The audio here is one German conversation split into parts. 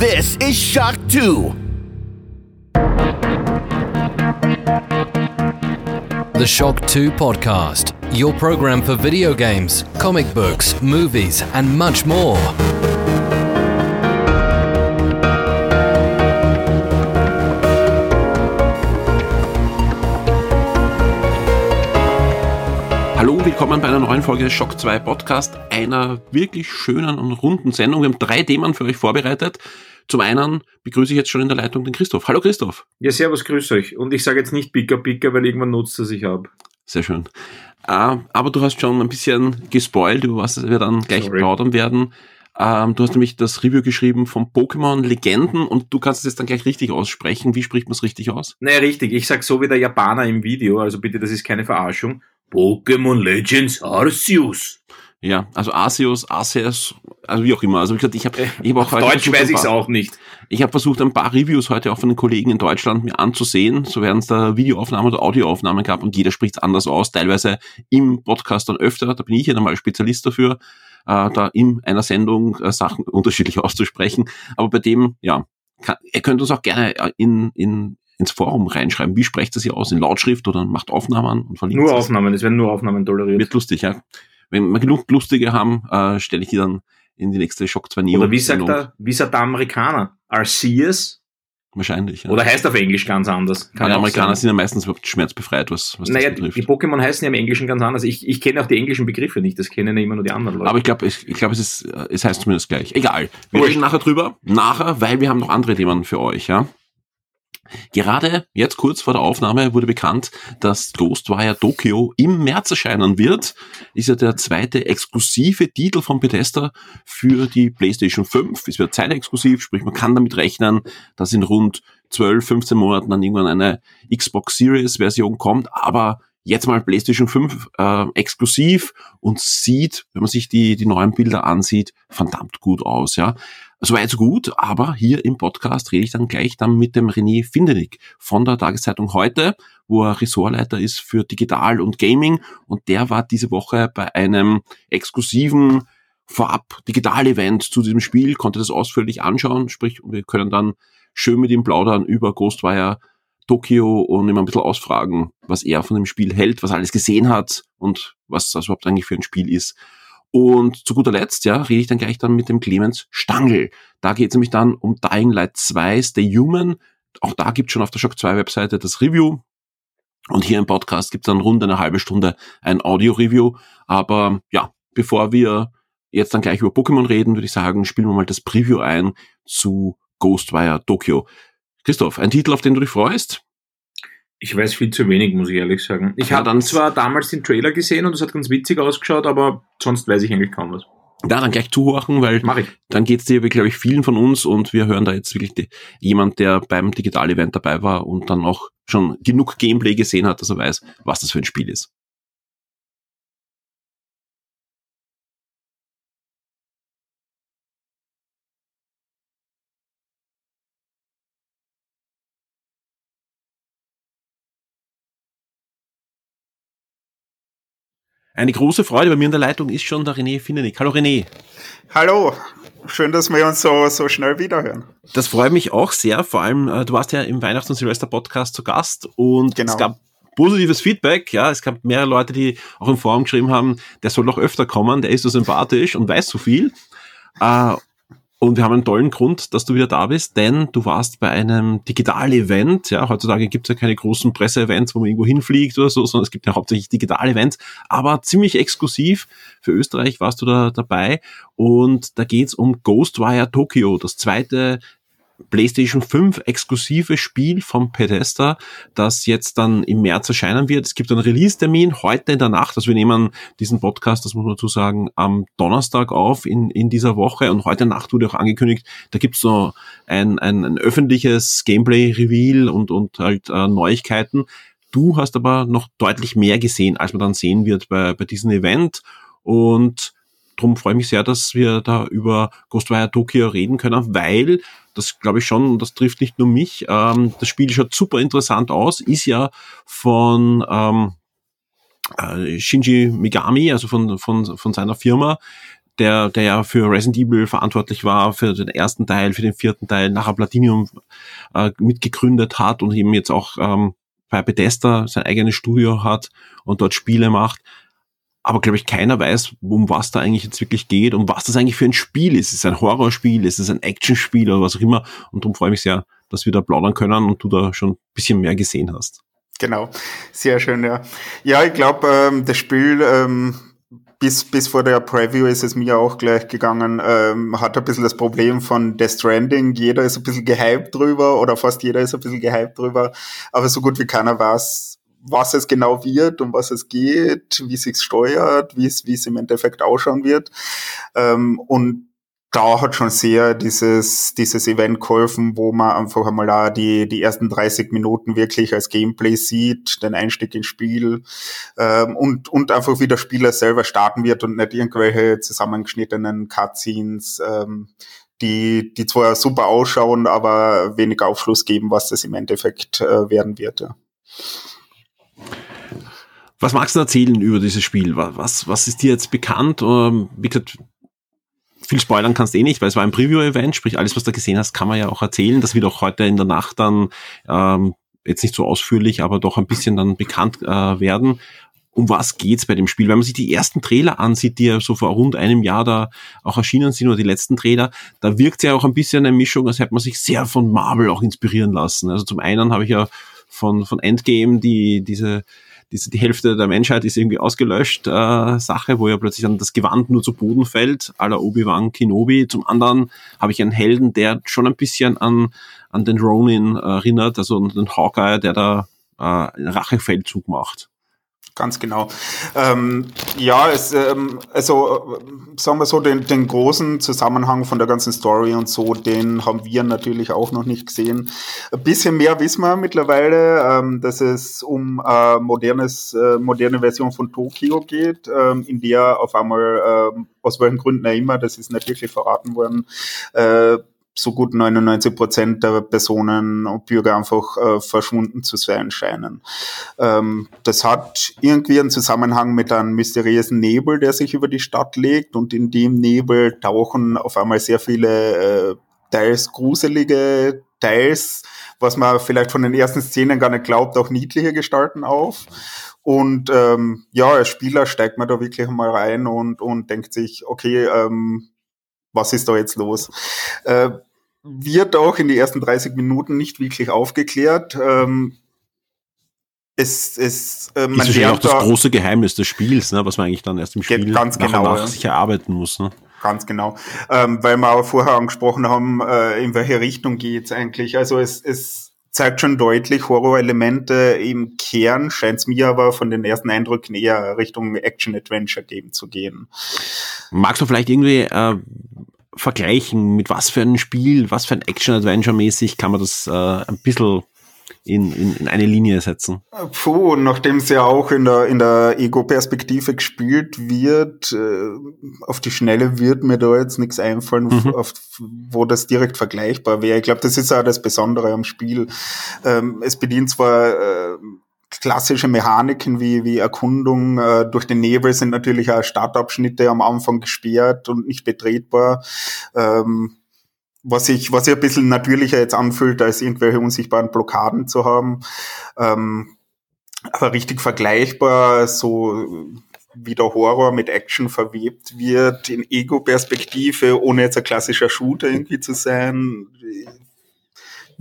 This is Shock 2. The Shock 2 Podcast, your program for video games, comic books, movies, and much more. Willkommen bei einer neuen Folge des Shock 2 Podcast, einer wirklich schönen und runden Sendung. Wir haben drei Themen für euch vorbereitet. Zum einen begrüße ich jetzt schon in der Leitung den Christoph. Hallo Christoph. Ja, servus, grüß euch. Und ich sage jetzt nicht Picker Picker, weil irgendwann nutzt er sich ab. Sehr schön. Äh, aber du hast schon ein bisschen gespoilt, über was wir dann gleich Sorry. plaudern werden. Ähm, du hast nämlich das Review geschrieben von Pokémon Legenden und du kannst es jetzt dann gleich richtig aussprechen. Wie spricht man es richtig aus? Naja, richtig. Ich sag so wie der Japaner im Video, also bitte, das ist keine Verarschung. Pokémon Legends Arceus. Ja, also Arceus, Arceus, also wie auch immer. Also wie gesagt, ich habe ich hab auch heute Deutsch versucht, weiß ich's paar- auch nicht. Ich habe versucht, ein paar Reviews heute auch von den Kollegen in Deutschland mir anzusehen, sofern es da Videoaufnahmen oder Audioaufnahmen gab und jeder spricht anders aus, teilweise im Podcast dann öfter, da bin ich ja dann mal Spezialist dafür, äh, da in einer Sendung äh, Sachen unterschiedlich auszusprechen, aber bei dem, ja, kann, ihr könnt uns auch gerne äh, in, in, ins Forum reinschreiben, wie sprecht ihr sie aus, in Lautschrift oder macht Aufnahmen und verlinkt Nur. Aufnahmen, es werden nur Aufnahmen toleriert. Wird lustig, ja. Wenn wir genug lustige haben, äh, stelle ich die dann in die nächste Shock 2 Neo. Oder wie sagt Sendung. er, wie sagt der Amerikaner? Arceus? Wahrscheinlich. Ja. Oder heißt auf Englisch ganz anders? Auch Amerikaner sein. sind ja meistens überhaupt schmerzbefreit, was, was Naja, das die, betrifft. die Pokémon heißen ja im Englischen ganz anders. Ich, ich kenne auch die englischen Begriffe nicht, das kennen ja immer nur die anderen Leute. Aber ich glaube, ich, ich glaube, es ist, äh, es heißt zumindest gleich. Egal. Wir reden nachher drüber. Nachher, weil wir haben noch andere Themen für euch, ja. Gerade jetzt kurz vor der Aufnahme wurde bekannt, dass Ghostwire Tokyo im März erscheinen wird. Ist ja der zweite exklusive Titel von Bethesda für die PlayStation 5. Es wird zeitexklusiv, sprich man kann damit rechnen, dass in rund 12, 15 Monaten dann irgendwann eine Xbox Series Version kommt, aber jetzt mal PlayStation 5 äh, exklusiv und sieht, wenn man sich die, die neuen Bilder ansieht, verdammt gut aus, ja. Soweit so gut, aber hier im Podcast rede ich dann gleich dann mit dem René Findenig von der Tageszeitung heute, wo er Ressortleiter ist für Digital und Gaming und der war diese Woche bei einem exklusiven Vorab Digital-Event zu diesem Spiel, konnte das ausführlich anschauen, sprich, wir können dann schön mit ihm plaudern über Ghostwire Tokio und ihm ein bisschen ausfragen, was er von dem Spiel hält, was er alles gesehen hat und was das überhaupt eigentlich für ein Spiel ist. Und zu guter Letzt, ja, rede ich dann gleich dann mit dem Clemens Stangl. Da geht es nämlich dann um Dying Light 2 Stay Human. Auch da gibt schon auf der Shock 2 Webseite das Review. Und hier im Podcast gibt es dann rund eine halbe Stunde ein Audio-Review. Aber ja, bevor wir jetzt dann gleich über Pokémon reden, würde ich sagen, spielen wir mal das Preview ein zu Ghostwire Tokyo. Christoph, ein Titel, auf den du dich freust? Ich weiß viel zu wenig, muss ich ehrlich sagen. Ich Ja, habe dann- zwar damals den Trailer gesehen und es hat ganz witzig ausgeschaut, aber sonst weiß ich eigentlich kaum was. Ja, dann gleich zuhören, weil dann geht's dir, glaube ich, vielen von uns und wir hören da jetzt wirklich die, jemand, der beim Digital-Event dabei war und dann auch schon genug Gameplay gesehen hat, dass er weiß, was das für ein Spiel ist. Eine große Freude bei mir in der Leitung ist schon der René Finnenig. Hallo René. Hallo, schön, dass wir uns so, so schnell wiederhören. Das freut mich auch sehr. Vor allem, äh, du warst ja im Weihnachts- und Silvester-Podcast zu Gast und Genau. es gab positives Feedback. Ja, es gab mehrere Leute, die auch im Forum geschrieben haben, der soll doch öfter kommen, der ist so sympathisch und weiß so viel. Äh, und wir haben einen tollen Grund, dass du wieder da bist, denn du warst bei einem Digital-Event. Ja, heutzutage gibt es ja keine großen Presse-Events, wo man irgendwo hinfliegt oder so, sondern es gibt ja hauptsächlich Digital-Events. Aber ziemlich exklusiv für Österreich warst du da dabei. Und da geht's um Ghostwire Tokyo, das zweite PlayStation 5 exklusive Spiel von Bethesda, das jetzt dann im März erscheinen wird. Es gibt einen Release-Termin heute in der Nacht. Also wir nehmen diesen Podcast, das muss man dazu sagen, am Donnerstag auf in, in dieser Woche. Und heute Nacht wurde auch angekündigt, da gibt's so ein, ein, ein öffentliches Gameplay-Reveal und, und halt äh, Neuigkeiten. Du hast aber noch deutlich mehr gesehen, als man dann sehen wird bei, bei diesem Event. Und darum freue ich mich sehr, dass wir da über Ghostwire Tokyo reden können, weil das glaube ich schon, das trifft nicht nur mich. Ähm, das Spiel schaut super interessant aus, ist ja von ähm, äh, Shinji Megami, also von, von, von seiner Firma, der, der ja für Resident Evil verantwortlich war, für den ersten Teil, für den vierten Teil, nachher Platinum äh, mitgegründet hat und eben jetzt auch ähm, bei Bethesda sein eigenes Studio hat und dort Spiele macht. Aber glaube ich, keiner weiß, um was da eigentlich jetzt wirklich geht und was das eigentlich für ein Spiel ist. Ist es ein Horrorspiel, ist es ein Actionspiel oder was auch immer. Und darum freue ich mich sehr, dass wir da plaudern können und du da schon ein bisschen mehr gesehen hast. Genau, sehr schön, ja. Ja, ich glaube, ähm, das Spiel ähm, bis, bis vor der Preview ist es mir auch gleich gegangen, ähm, hat ein bisschen das Problem von Death Stranding. Jeder ist ein bisschen gehypt drüber oder fast jeder ist ein bisschen gehypt drüber, aber so gut wie keiner weiß, was es genau wird, um was es geht, wie es sich steuert, wie es, wie es im Endeffekt ausschauen wird. Ähm, und da hat schon sehr dieses, dieses Event geholfen, wo man einfach einmal auch die, die ersten 30 Minuten wirklich als Gameplay sieht, den Einstieg ins Spiel ähm, und, und einfach wie der Spieler selber starten wird und nicht irgendwelche zusammengeschnittenen Cutscenes, ähm, die, die zwar super ausschauen, aber wenig Aufschluss geben, was das im Endeffekt äh, werden wird. Ja. Was magst du erzählen über dieses Spiel? Was, was ist dir jetzt bekannt? Ähm, wie gesagt, viel spoilern kannst du eh nicht, weil es war ein Preview-Event, sprich alles, was du gesehen hast, kann man ja auch erzählen. Das wird auch heute in der Nacht dann ähm, jetzt nicht so ausführlich, aber doch ein bisschen dann bekannt äh, werden. Um was geht's bei dem Spiel? Wenn man sich die ersten Trailer ansieht, die ja so vor rund einem Jahr da auch erschienen sind, oder die letzten Trailer, da wirkt ja auch ein bisschen eine Mischung, als hätte man sich sehr von Marvel auch inspirieren lassen. Also zum einen habe ich ja von, von Endgame die, diese diese, die Hälfte der Menschheit ist irgendwie ausgelöscht äh, Sache, wo ja plötzlich dann das Gewand nur zu Boden fällt, à la Obi-Wan Kenobi. Zum anderen habe ich einen Helden, der schon ein bisschen an, an den Ronin erinnert, also an den Hawkeye, der da äh, einen Rachefeldzug macht. Ganz genau. Ähm, ja, es, ähm, also sagen wir so, den, den großen Zusammenhang von der ganzen Story und so, den haben wir natürlich auch noch nicht gesehen. Ein bisschen mehr wissen wir mittlerweile, ähm, dass es um äh, modernes, äh, moderne Version von Tokio geht, ähm, in der auf einmal, äh, aus welchen Gründen auch immer, das ist nicht wirklich verraten worden, äh, so gut 99 Prozent der Personen und Bürger einfach äh, verschwunden zu sein scheinen. Ähm, das hat irgendwie einen Zusammenhang mit einem mysteriösen Nebel, der sich über die Stadt legt und in dem Nebel tauchen auf einmal sehr viele äh, teils gruselige, teils, was man vielleicht von den ersten Szenen gar nicht glaubt, auch niedliche Gestalten auf. Und ähm, ja, als Spieler steigt man da wirklich mal rein und, und denkt sich, okay, ähm, was ist da jetzt los? Äh, wird auch in die ersten 30 Minuten nicht wirklich aufgeklärt. Ähm, es, es, äh, man ist ja auch das große Geheimnis des Spiels, ne, was man eigentlich dann erst im Spiel ganz genau, nach ja. sich erarbeiten muss. Ne? Ganz genau. Ähm, weil wir auch vorher angesprochen haben, äh, in welche Richtung geht's eigentlich. Also es, es zeigt schon deutlich Horror-Elemente im Kern, scheint es mir aber von den ersten Eindrücken eher Richtung Action-Adventure-Game zu gehen. Magst du vielleicht irgendwie äh, vergleichen, mit was für ein Spiel, was für ein Action-Adventure-mäßig kann man das äh, ein bisschen in, in, in eine Linie setzen? Puh, nachdem es ja auch in der, in der Ego-Perspektive gespielt wird, äh, auf die Schnelle wird mir da jetzt nichts einfallen, mhm. auf, wo das direkt vergleichbar wäre. Ich glaube, das ist auch das Besondere am Spiel. Ähm, es bedient zwar äh, klassische Mechaniken wie, wie Erkundung äh, durch den Nebel sind natürlich auch Startabschnitte am Anfang gesperrt und nicht betretbar. Ähm, was sich was sich ein bisschen natürlicher jetzt anfühlt, als irgendwelche unsichtbaren Blockaden zu haben. Ähm, aber richtig vergleichbar, so wie der Horror mit Action verwebt wird, in Ego-Perspektive, ohne jetzt ein klassischer Shooter irgendwie zu sein,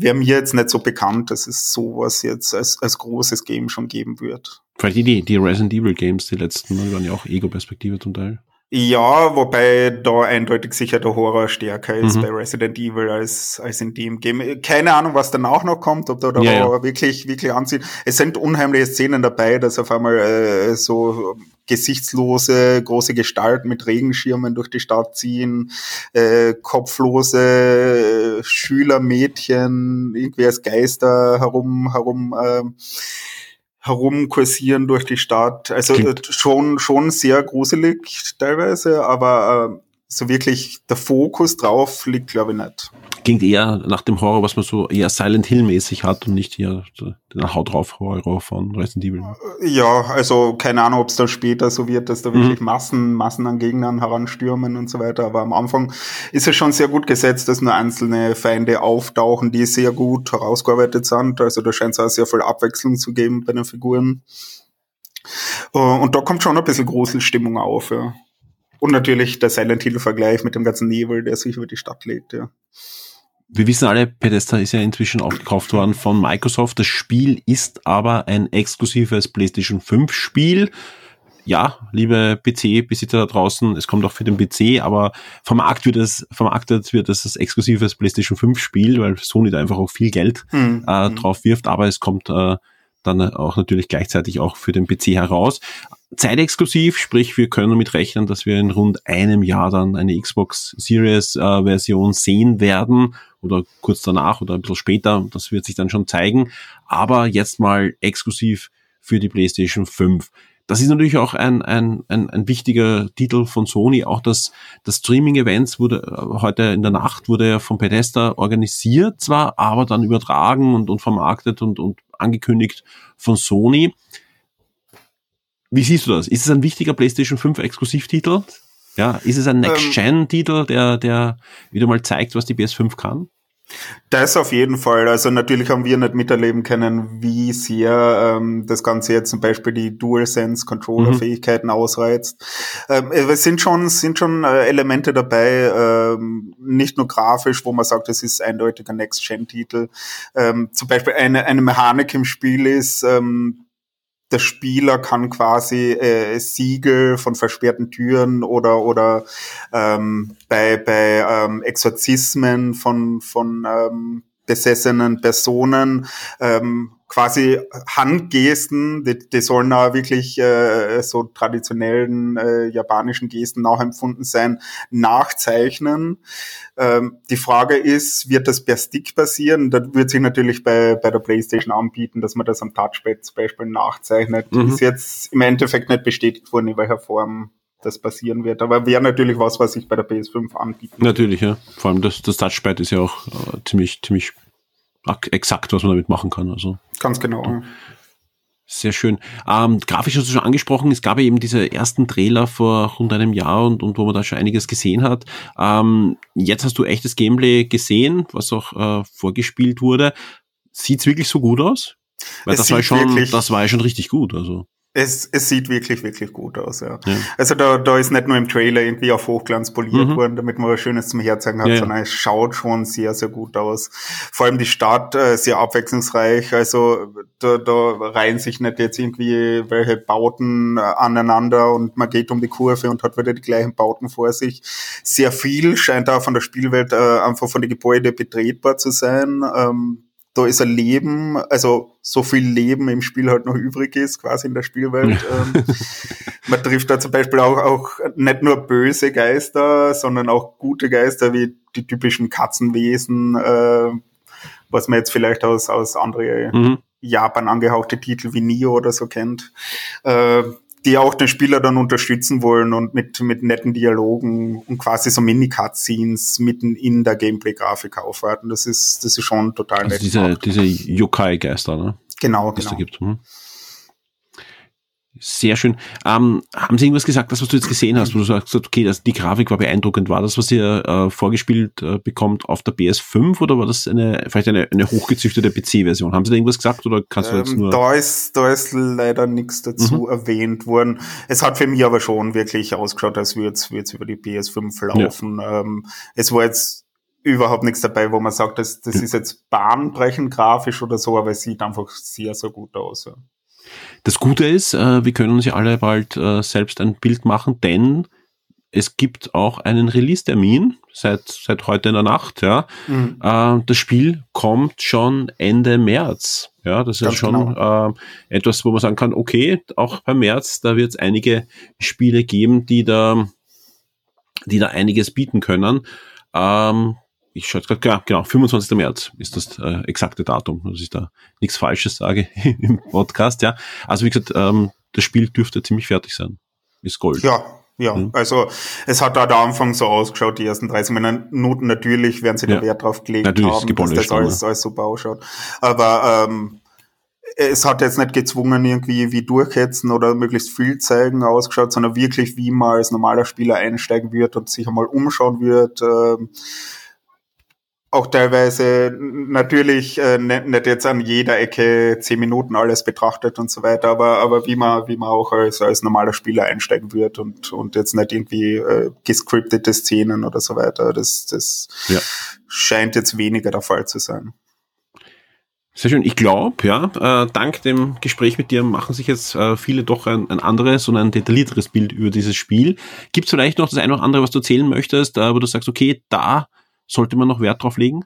wäre mir jetzt nicht so bekannt, dass es sowas jetzt als, als großes Game schon geben wird. Vielleicht die, die Resident Evil Games, die letzten, die waren ja auch Ego-Perspektive zum Teil. Ja, wobei da eindeutig sicher der Horror stärker ist mhm. bei Resident Evil als, als in dem Game. Keine Ahnung, was danach noch kommt, ob da der ja, Horror ja. wirklich, wirklich anzieht. Es sind unheimliche Szenen dabei, dass auf einmal äh, so gesichtslose, große Gestalten mit Regenschirmen durch die Stadt ziehen, äh, kopflose äh, Schüler, Mädchen, irgendwie als Geister herum, herum, äh, herumkursieren durch die Stadt. Also Klingt. schon, schon sehr gruselig teilweise, aber äh, so wirklich der Fokus drauf liegt, glaube ich, nicht. klingt eher nach dem Horror, was man so eher Silent Hill-mäßig hat und nicht hier den Haut drauf Horror von Resident Evil. Ja, also keine Ahnung, ob es da später so wird, dass da wirklich mhm. Massen, Massen an Gegnern heranstürmen und so weiter. Aber am Anfang ist es schon sehr gut gesetzt, dass nur einzelne Feinde auftauchen, die sehr gut herausgearbeitet sind. Also da scheint es auch sehr viel Abwechslung zu geben bei den Figuren. Äh, und da kommt schon ein bisschen Gruselstimmung auf, ja. Und natürlich der Silent Hill-Vergleich mit dem ganzen Nebel, der sich über die Stadt legt, ja. Wir wissen alle, Bethesda ist ja inzwischen aufgekauft worden von Microsoft. Das Spiel ist aber ein exklusives PlayStation 5 Spiel. Ja, liebe PC-Besitzer da draußen, es kommt auch für den PC, aber vermarktet wird es, vermarktet wird es als exklusives PlayStation 5 Spiel, weil Sony da einfach auch viel Geld mhm. äh, drauf wirft, aber es kommt äh, dann auch natürlich gleichzeitig auch für den PC heraus. Zeitexklusiv, sprich wir können damit rechnen, dass wir in rund einem Jahr dann eine Xbox Series äh, Version sehen werden oder kurz danach oder ein bisschen später, das wird sich dann schon zeigen, aber jetzt mal exklusiv für die PlayStation 5. Das ist natürlich auch ein, ein, ein, ein wichtiger Titel von Sony. Auch das, das Streaming-Events wurde äh, heute in der Nacht wurde ja von Bethesda organisiert zwar, aber dann übertragen und, und vermarktet und, und angekündigt von Sony. Wie siehst du das? Ist es ein wichtiger PlayStation 5 Exklusivtitel? Ja, ist es ein Next-Gen-Titel, der, der wieder mal zeigt, was die PS5 kann? Das auf jeden Fall. Also natürlich haben wir nicht miterleben können, wie sehr ähm, das Ganze jetzt zum Beispiel die DualSense-Controller-Fähigkeiten mhm. ausreizt. Ähm, es sind schon, sind schon äh, Elemente dabei, ähm, nicht nur grafisch, wo man sagt, es ist eindeutig ein Next-Gen-Titel. Ähm, zum Beispiel eine, eine Mechanik im Spiel ist, ähm, der Spieler kann quasi äh, Siegel von versperrten Türen oder oder ähm, bei bei ähm, Exorzismen von von ähm, besessenen Personen ähm, quasi Handgesten, die, die sollen da wirklich äh, so traditionellen äh, japanischen Gesten nachempfunden sein, nachzeichnen. Ähm, die Frage ist, wird das per Stick passieren? Da wird sich natürlich bei, bei der PlayStation anbieten, dass man das am Touchpad zum Beispiel nachzeichnet. Mhm. Ist jetzt im Endeffekt nicht bestätigt worden, in welcher Form das passieren wird. Aber wäre natürlich was, was sich bei der PS5 anbieten. Natürlich, ja. Vor allem das, das Touchpad ist ja auch äh, ziemlich, ziemlich exakt, was man damit machen kann. Also ganz genau. Ja. Sehr schön. Ähm, grafisch hast du schon angesprochen, es gab ja eben diese ersten Trailer vor rund einem Jahr und, und wo man da schon einiges gesehen hat. Ähm, jetzt hast du echtes Gameplay gesehen, was auch äh, vorgespielt wurde. Sieht's wirklich so gut aus? Weil es das war schon, das war ja schon richtig gut. Also es, es sieht wirklich, wirklich gut aus, ja. ja. Also da, da ist nicht nur im Trailer irgendwie auf Hochglanz poliert mhm. worden, damit man was Schönes zum Herzen hat, ja. sondern es schaut schon sehr, sehr gut aus. Vor allem die Stadt äh, sehr abwechslungsreich. Also da, da reihen sich nicht jetzt irgendwie welche Bauten äh, aneinander und man geht um die Kurve und hat wieder die gleichen Bauten vor sich. Sehr viel scheint da von der Spielwelt äh, einfach von den Gebäuden betretbar zu sein. Ähm, da ist ein Leben, also so viel Leben im Spiel halt noch übrig ist, quasi in der Spielwelt. ähm, man trifft da zum Beispiel auch, auch nicht nur böse Geister, sondern auch gute Geister wie die typischen Katzenwesen, äh, was man jetzt vielleicht aus, aus andere mhm. Japan angehauchte Titel wie Nio oder so kennt. Äh, die auch den Spieler dann unterstützen wollen und mit, mit netten Dialogen und quasi so Mini-Cutscenes mitten in der Gameplay-Grafik aufwarten. Das ist, das ist schon total also nett. Diese, diese Yokai-Geister, ne? Genau, genau. gibt. Hm. Sehr schön. Ähm, haben Sie irgendwas gesagt, das, was du jetzt gesehen hast, wo du sagst, okay, das, die Grafik war beeindruckend. War das, was ihr äh, vorgespielt äh, bekommt, auf der PS5 oder war das eine, vielleicht eine, eine hochgezüchtete PC-Version? Haben Sie da irgendwas gesagt oder kannst du jetzt ähm, nur? Da ist, da ist leider nichts dazu mhm. erwähnt worden. Es hat für mich aber schon wirklich ausgeschaut, als würde es über die PS5 laufen. Ja. Ähm, es war jetzt überhaupt nichts dabei, wo man sagt, das, das ist jetzt bahnbrechend grafisch oder so, aber es sieht einfach sehr, sehr gut aus. Ja. Das Gute ist, äh, wir können uns ja alle bald äh, selbst ein Bild machen, denn es gibt auch einen Release-Termin seit, seit heute in der Nacht, ja. Mhm. Äh, das Spiel kommt schon Ende März. Ja, das Ganz ist schon genau. äh, etwas, wo man sagen kann, okay, auch beim März, da wird es einige Spiele geben, die da, die da einiges bieten können. Ähm, ich schaue gerade, ja, genau, 25. März ist das äh, exakte Datum, dass ich da nichts Falsches sage im Podcast, ja. Also wie gesagt, ähm, das Spiel dürfte ziemlich fertig sein. Ist Gold. Ja, Ja, Mhm. also es hat da am Anfang so ausgeschaut, die ersten 30 Minuten natürlich, werden sie Ja. da Wert drauf gelegt Natürlich, haben, dass das alles, alles super ausschaut. Aber ähm, es hat jetzt nicht gezwungen, irgendwie wie durchhetzen oder möglichst viel zeigen ausgeschaut, sondern wirklich, wie man als normaler Spieler einsteigen wird und sich einmal umschauen wird. Ähm, auch teilweise natürlich äh, nicht, nicht jetzt an jeder Ecke zehn Minuten alles betrachtet und so weiter, aber, aber wie man, wie man auch als, als normaler Spieler einsteigen wird und, und jetzt nicht irgendwie äh, gescriptete Szenen oder so weiter. Das, das Ja. scheint jetzt weniger der Fall zu sein. Sehr schön. Ich glaube, ja, äh, dank dem Gespräch mit dir machen sich jetzt äh, viele doch ein, ein anderes und ein detaillierteres Bild über dieses Spiel. Gibt es vielleicht noch das eine oder andere, was du erzählen möchtest, äh, wo du sagst, okay, da sollte man noch Wert drauf legen?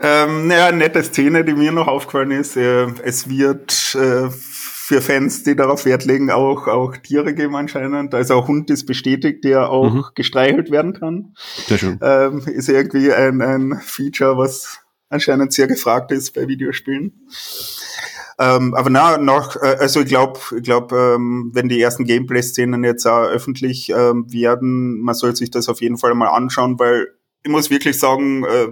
Ähm, naja, nette Szene, die mir noch aufgefallen ist. Äh, es wird äh, für Fans, die darauf Wert legen, auch, auch Tiere geben anscheinend. Also ein Hund ist bestätigt, der auch Mhm. gestreichelt werden kann. Sehr schön. Ähm, ist irgendwie ein, ein Feature, was anscheinend sehr gefragt ist bei Videospielen. Ähm, aber na, noch, äh, also ich glaube, ich glaub, ähm, wenn die ersten Gameplay-Szenen jetzt auch öffentlich ähm, werden, man soll sich das auf jeden Fall mal anschauen, weil ich muss wirklich sagen, äh,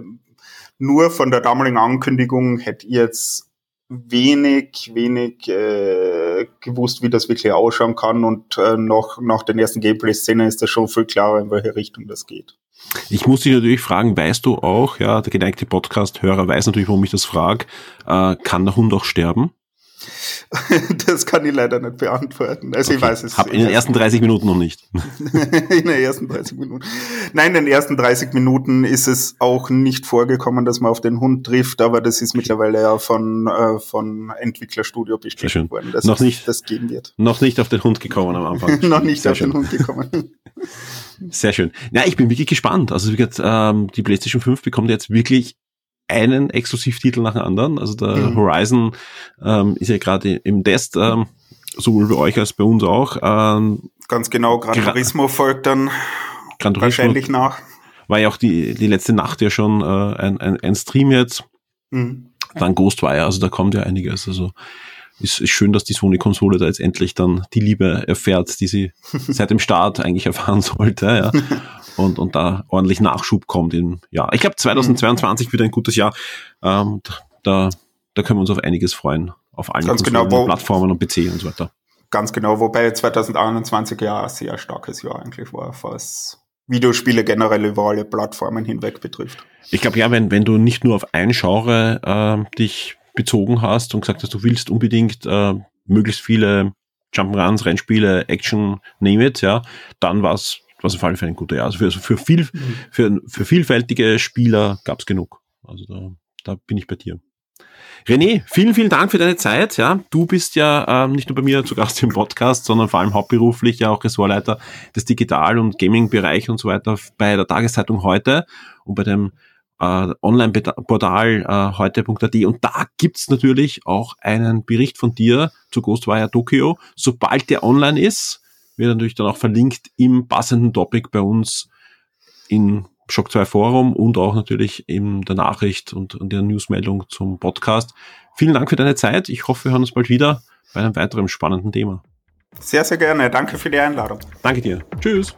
nur von der damaligen Ankündigung hätte ich jetzt wenig, wenig äh, gewusst, wie das wirklich ausschauen kann und äh, noch nach den ersten Gameplay-Szenen ist das schon viel klarer, in welche Richtung das geht. Ich muss dich natürlich fragen, weißt du auch, ja, der geneigte Podcast-Hörer weiß natürlich, warum ich das frage, äh, kann der Hund auch sterben? das kann ich leider nicht beantworten. Also ich Okay. weiß es. Hab in den ersten 30 Minuten noch nicht. in den ersten 30 Minuten. Nein, in den ersten 30 Minuten ist es auch nicht vorgekommen, dass man auf den Hund trifft, aber das ist mittlerweile ja von, äh, von Entwicklerstudio bestätigt worden, dass Noch es nicht. das geben wird. Noch nicht auf den Hund gekommen am Anfang. Noch nicht Sehr auf schön. den Hund gekommen. Sehr schön. Ja, ich bin wirklich gespannt. Also wie gesagt, ähm, die PlayStation 5 bekommt jetzt wirklich einen Exklusivtitel nach dem anderen. Also der Mhm. Horizon ähm, ist ja gerade im Test, ähm, sowohl bei euch als bei uns auch. Ähm, Ganz genau, Gran Gra- Turismo folgt dann Gran Turismo wahrscheinlich nach. war ja auch die, die letzte Nacht ja schon äh, ein, ein, ein Stream jetzt. Mhm. Dann Ghostwire, also da kommt ja einiges. Also ist, ist schön, dass die Sony-Konsole da jetzt endlich dann die Liebe erfährt, die sie seit dem Start eigentlich erfahren sollte. Ja. Und, und da ordentlich Nachschub kommt in, ja, ich glaube 2022 wird ein gutes Jahr. Ähm, da, da können wir uns auf einiges freuen. Auf allen genau, wo- Plattformen und PC und so weiter. Ganz genau, wobei 2021 ja ein sehr starkes Jahr eigentlich war, was Videospiele generell über alle Plattformen hinweg betrifft. Ich glaube ja, wenn, wenn du nicht nur auf ein Genre ähm, dich bezogen hast und gesagt hast, du willst unbedingt äh, möglichst viele Jump'n'Runs, Rennspiele, Action, name it, ja, dann war es was auf alle Fälle ein guter Jahr. Also für, also für, viel, für, für vielfältige Spieler gab's genug. Also da, da bin ich bei dir. René, vielen, vielen Dank für deine Zeit. Ja, du bist ja ähm, nicht nur bei mir zu Gast im Podcast, sondern vor allem hauptberuflich ja auch Ressortleiter des Digital- und Gaming-Bereich und so weiter bei der Tageszeitung heute und bei dem äh, Online-Portal äh, heute.at. Und da gibt's natürlich auch einen Bericht von dir zu Ghostwire Tokyo. Sobald der online ist, wird natürlich dann auch verlinkt im passenden Topic bei uns in Shock 2 Forum und auch natürlich in der Nachricht und, und der Newsmeldung zum Podcast. Vielen Dank für deine Zeit. Ich hoffe, wir hören uns bald wieder bei einem weiteren spannenden Thema. Sehr, sehr gerne. Danke für die Einladung. Danke dir. Tschüss.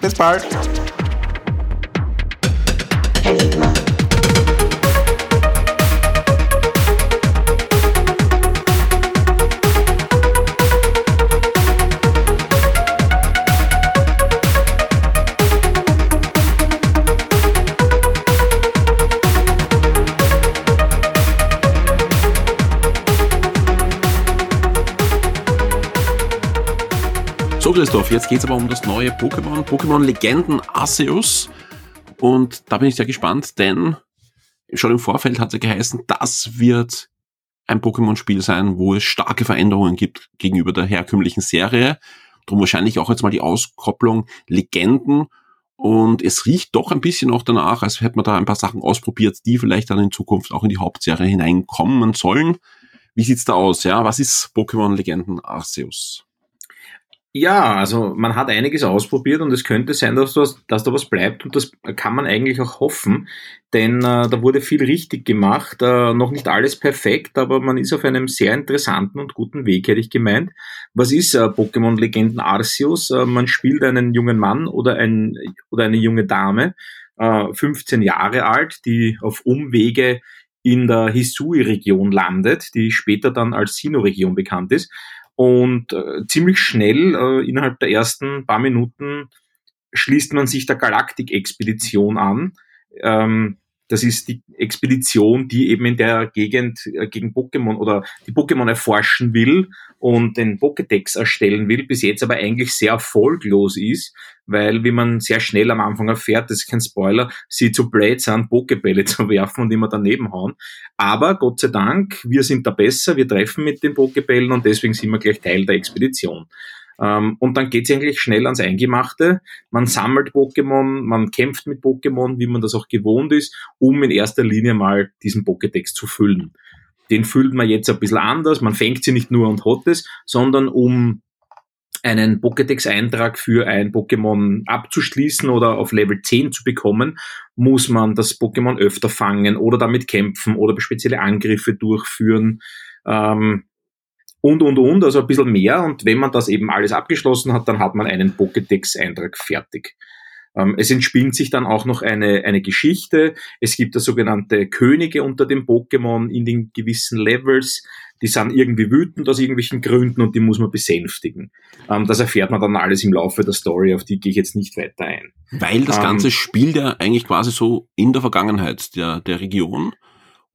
Bis bald. Christoph, jetzt geht's aber um das neue Pokémon, Pokémon Legenden Arceus. Und da bin ich sehr gespannt, denn schon im Vorfeld hat es geheißen, das wird ein Pokémon-Spiel sein, wo es starke Veränderungen gibt gegenüber der herkömmlichen Serie. Drum wahrscheinlich auch jetzt mal die Auskopplung Legenden. Und es riecht doch ein bisschen auch danach, als hätte man da ein paar Sachen ausprobiert, die vielleicht dann in Zukunft auch in die Hauptserie hineinkommen sollen. Wie sieht's da aus? Ja, was ist Pokémon Legenden Arceus? Ja, also man hat einiges ausprobiert und es könnte sein, dass, das, dass da was bleibt und das kann man eigentlich auch hoffen, denn äh, da wurde viel richtig gemacht, äh, noch nicht alles perfekt, aber man ist auf einem sehr interessanten und guten Weg, hätte ich gemeint. Was ist äh, Pokémon Legenden Arceus? Äh, man spielt einen jungen Mann oder, ein, oder eine junge Dame, äh, 15 Jahre alt, die auf Umwege in der Hisui-Region landet, die später dann als Sino-Region bekannt ist und äh, ziemlich schnell, äh, innerhalb der ersten paar Minuten, schließt man sich der Galaktik-Expedition an. Ähm, das ist die Expedition, die eben in der Gegend äh, gegen Pokémon oder die Pokémon erforschen will und den Pokédex erstellen will, bis jetzt aber eigentlich sehr erfolglos ist, weil, wie man sehr schnell am Anfang erfährt, das ist kein Spoiler, sie zu blöd sind, Pokebälle zu werfen und immer daneben hauen. Aber Gott sei Dank, wir sind da besser, wir treffen mit den Pokebällen und deswegen sind wir gleich Teil der Expedition. Ähm, und dann geht's eigentlich schnell ans Eingemachte. Man sammelt Pokémon, man kämpft mit Pokémon, wie man das auch gewohnt ist, um in erster Linie mal diesen Pokédex zu füllen. Den füllt man jetzt ein bisschen anders. Man fängt sie nicht nur und hat es, sondern um einen Pokédex-Eintrag für ein Pokémon abzuschließen oder auf Level 10 zu bekommen, muss man das Pokémon öfter fangen oder damit kämpfen oder spezielle Angriffe durchführen ähm, und, und, und, also ein bisschen mehr. Und wenn man das eben alles abgeschlossen hat, dann hat man einen Pokédex-Eintrag fertig. Ähm, es entspinnt sich dann auch noch eine, eine Geschichte. Es gibt da sogenannte Könige unter den Pokémon in den gewissen Levels. Die sind irgendwie wütend aus irgendwelchen Gründen und die muss man besänftigen. Ähm, das erfährt man dann alles im Laufe der Story, auf die gehe ich jetzt nicht weiter ein. Weil das Ganze ähm, spielt ja eigentlich quasi so in der Vergangenheit der, der Region.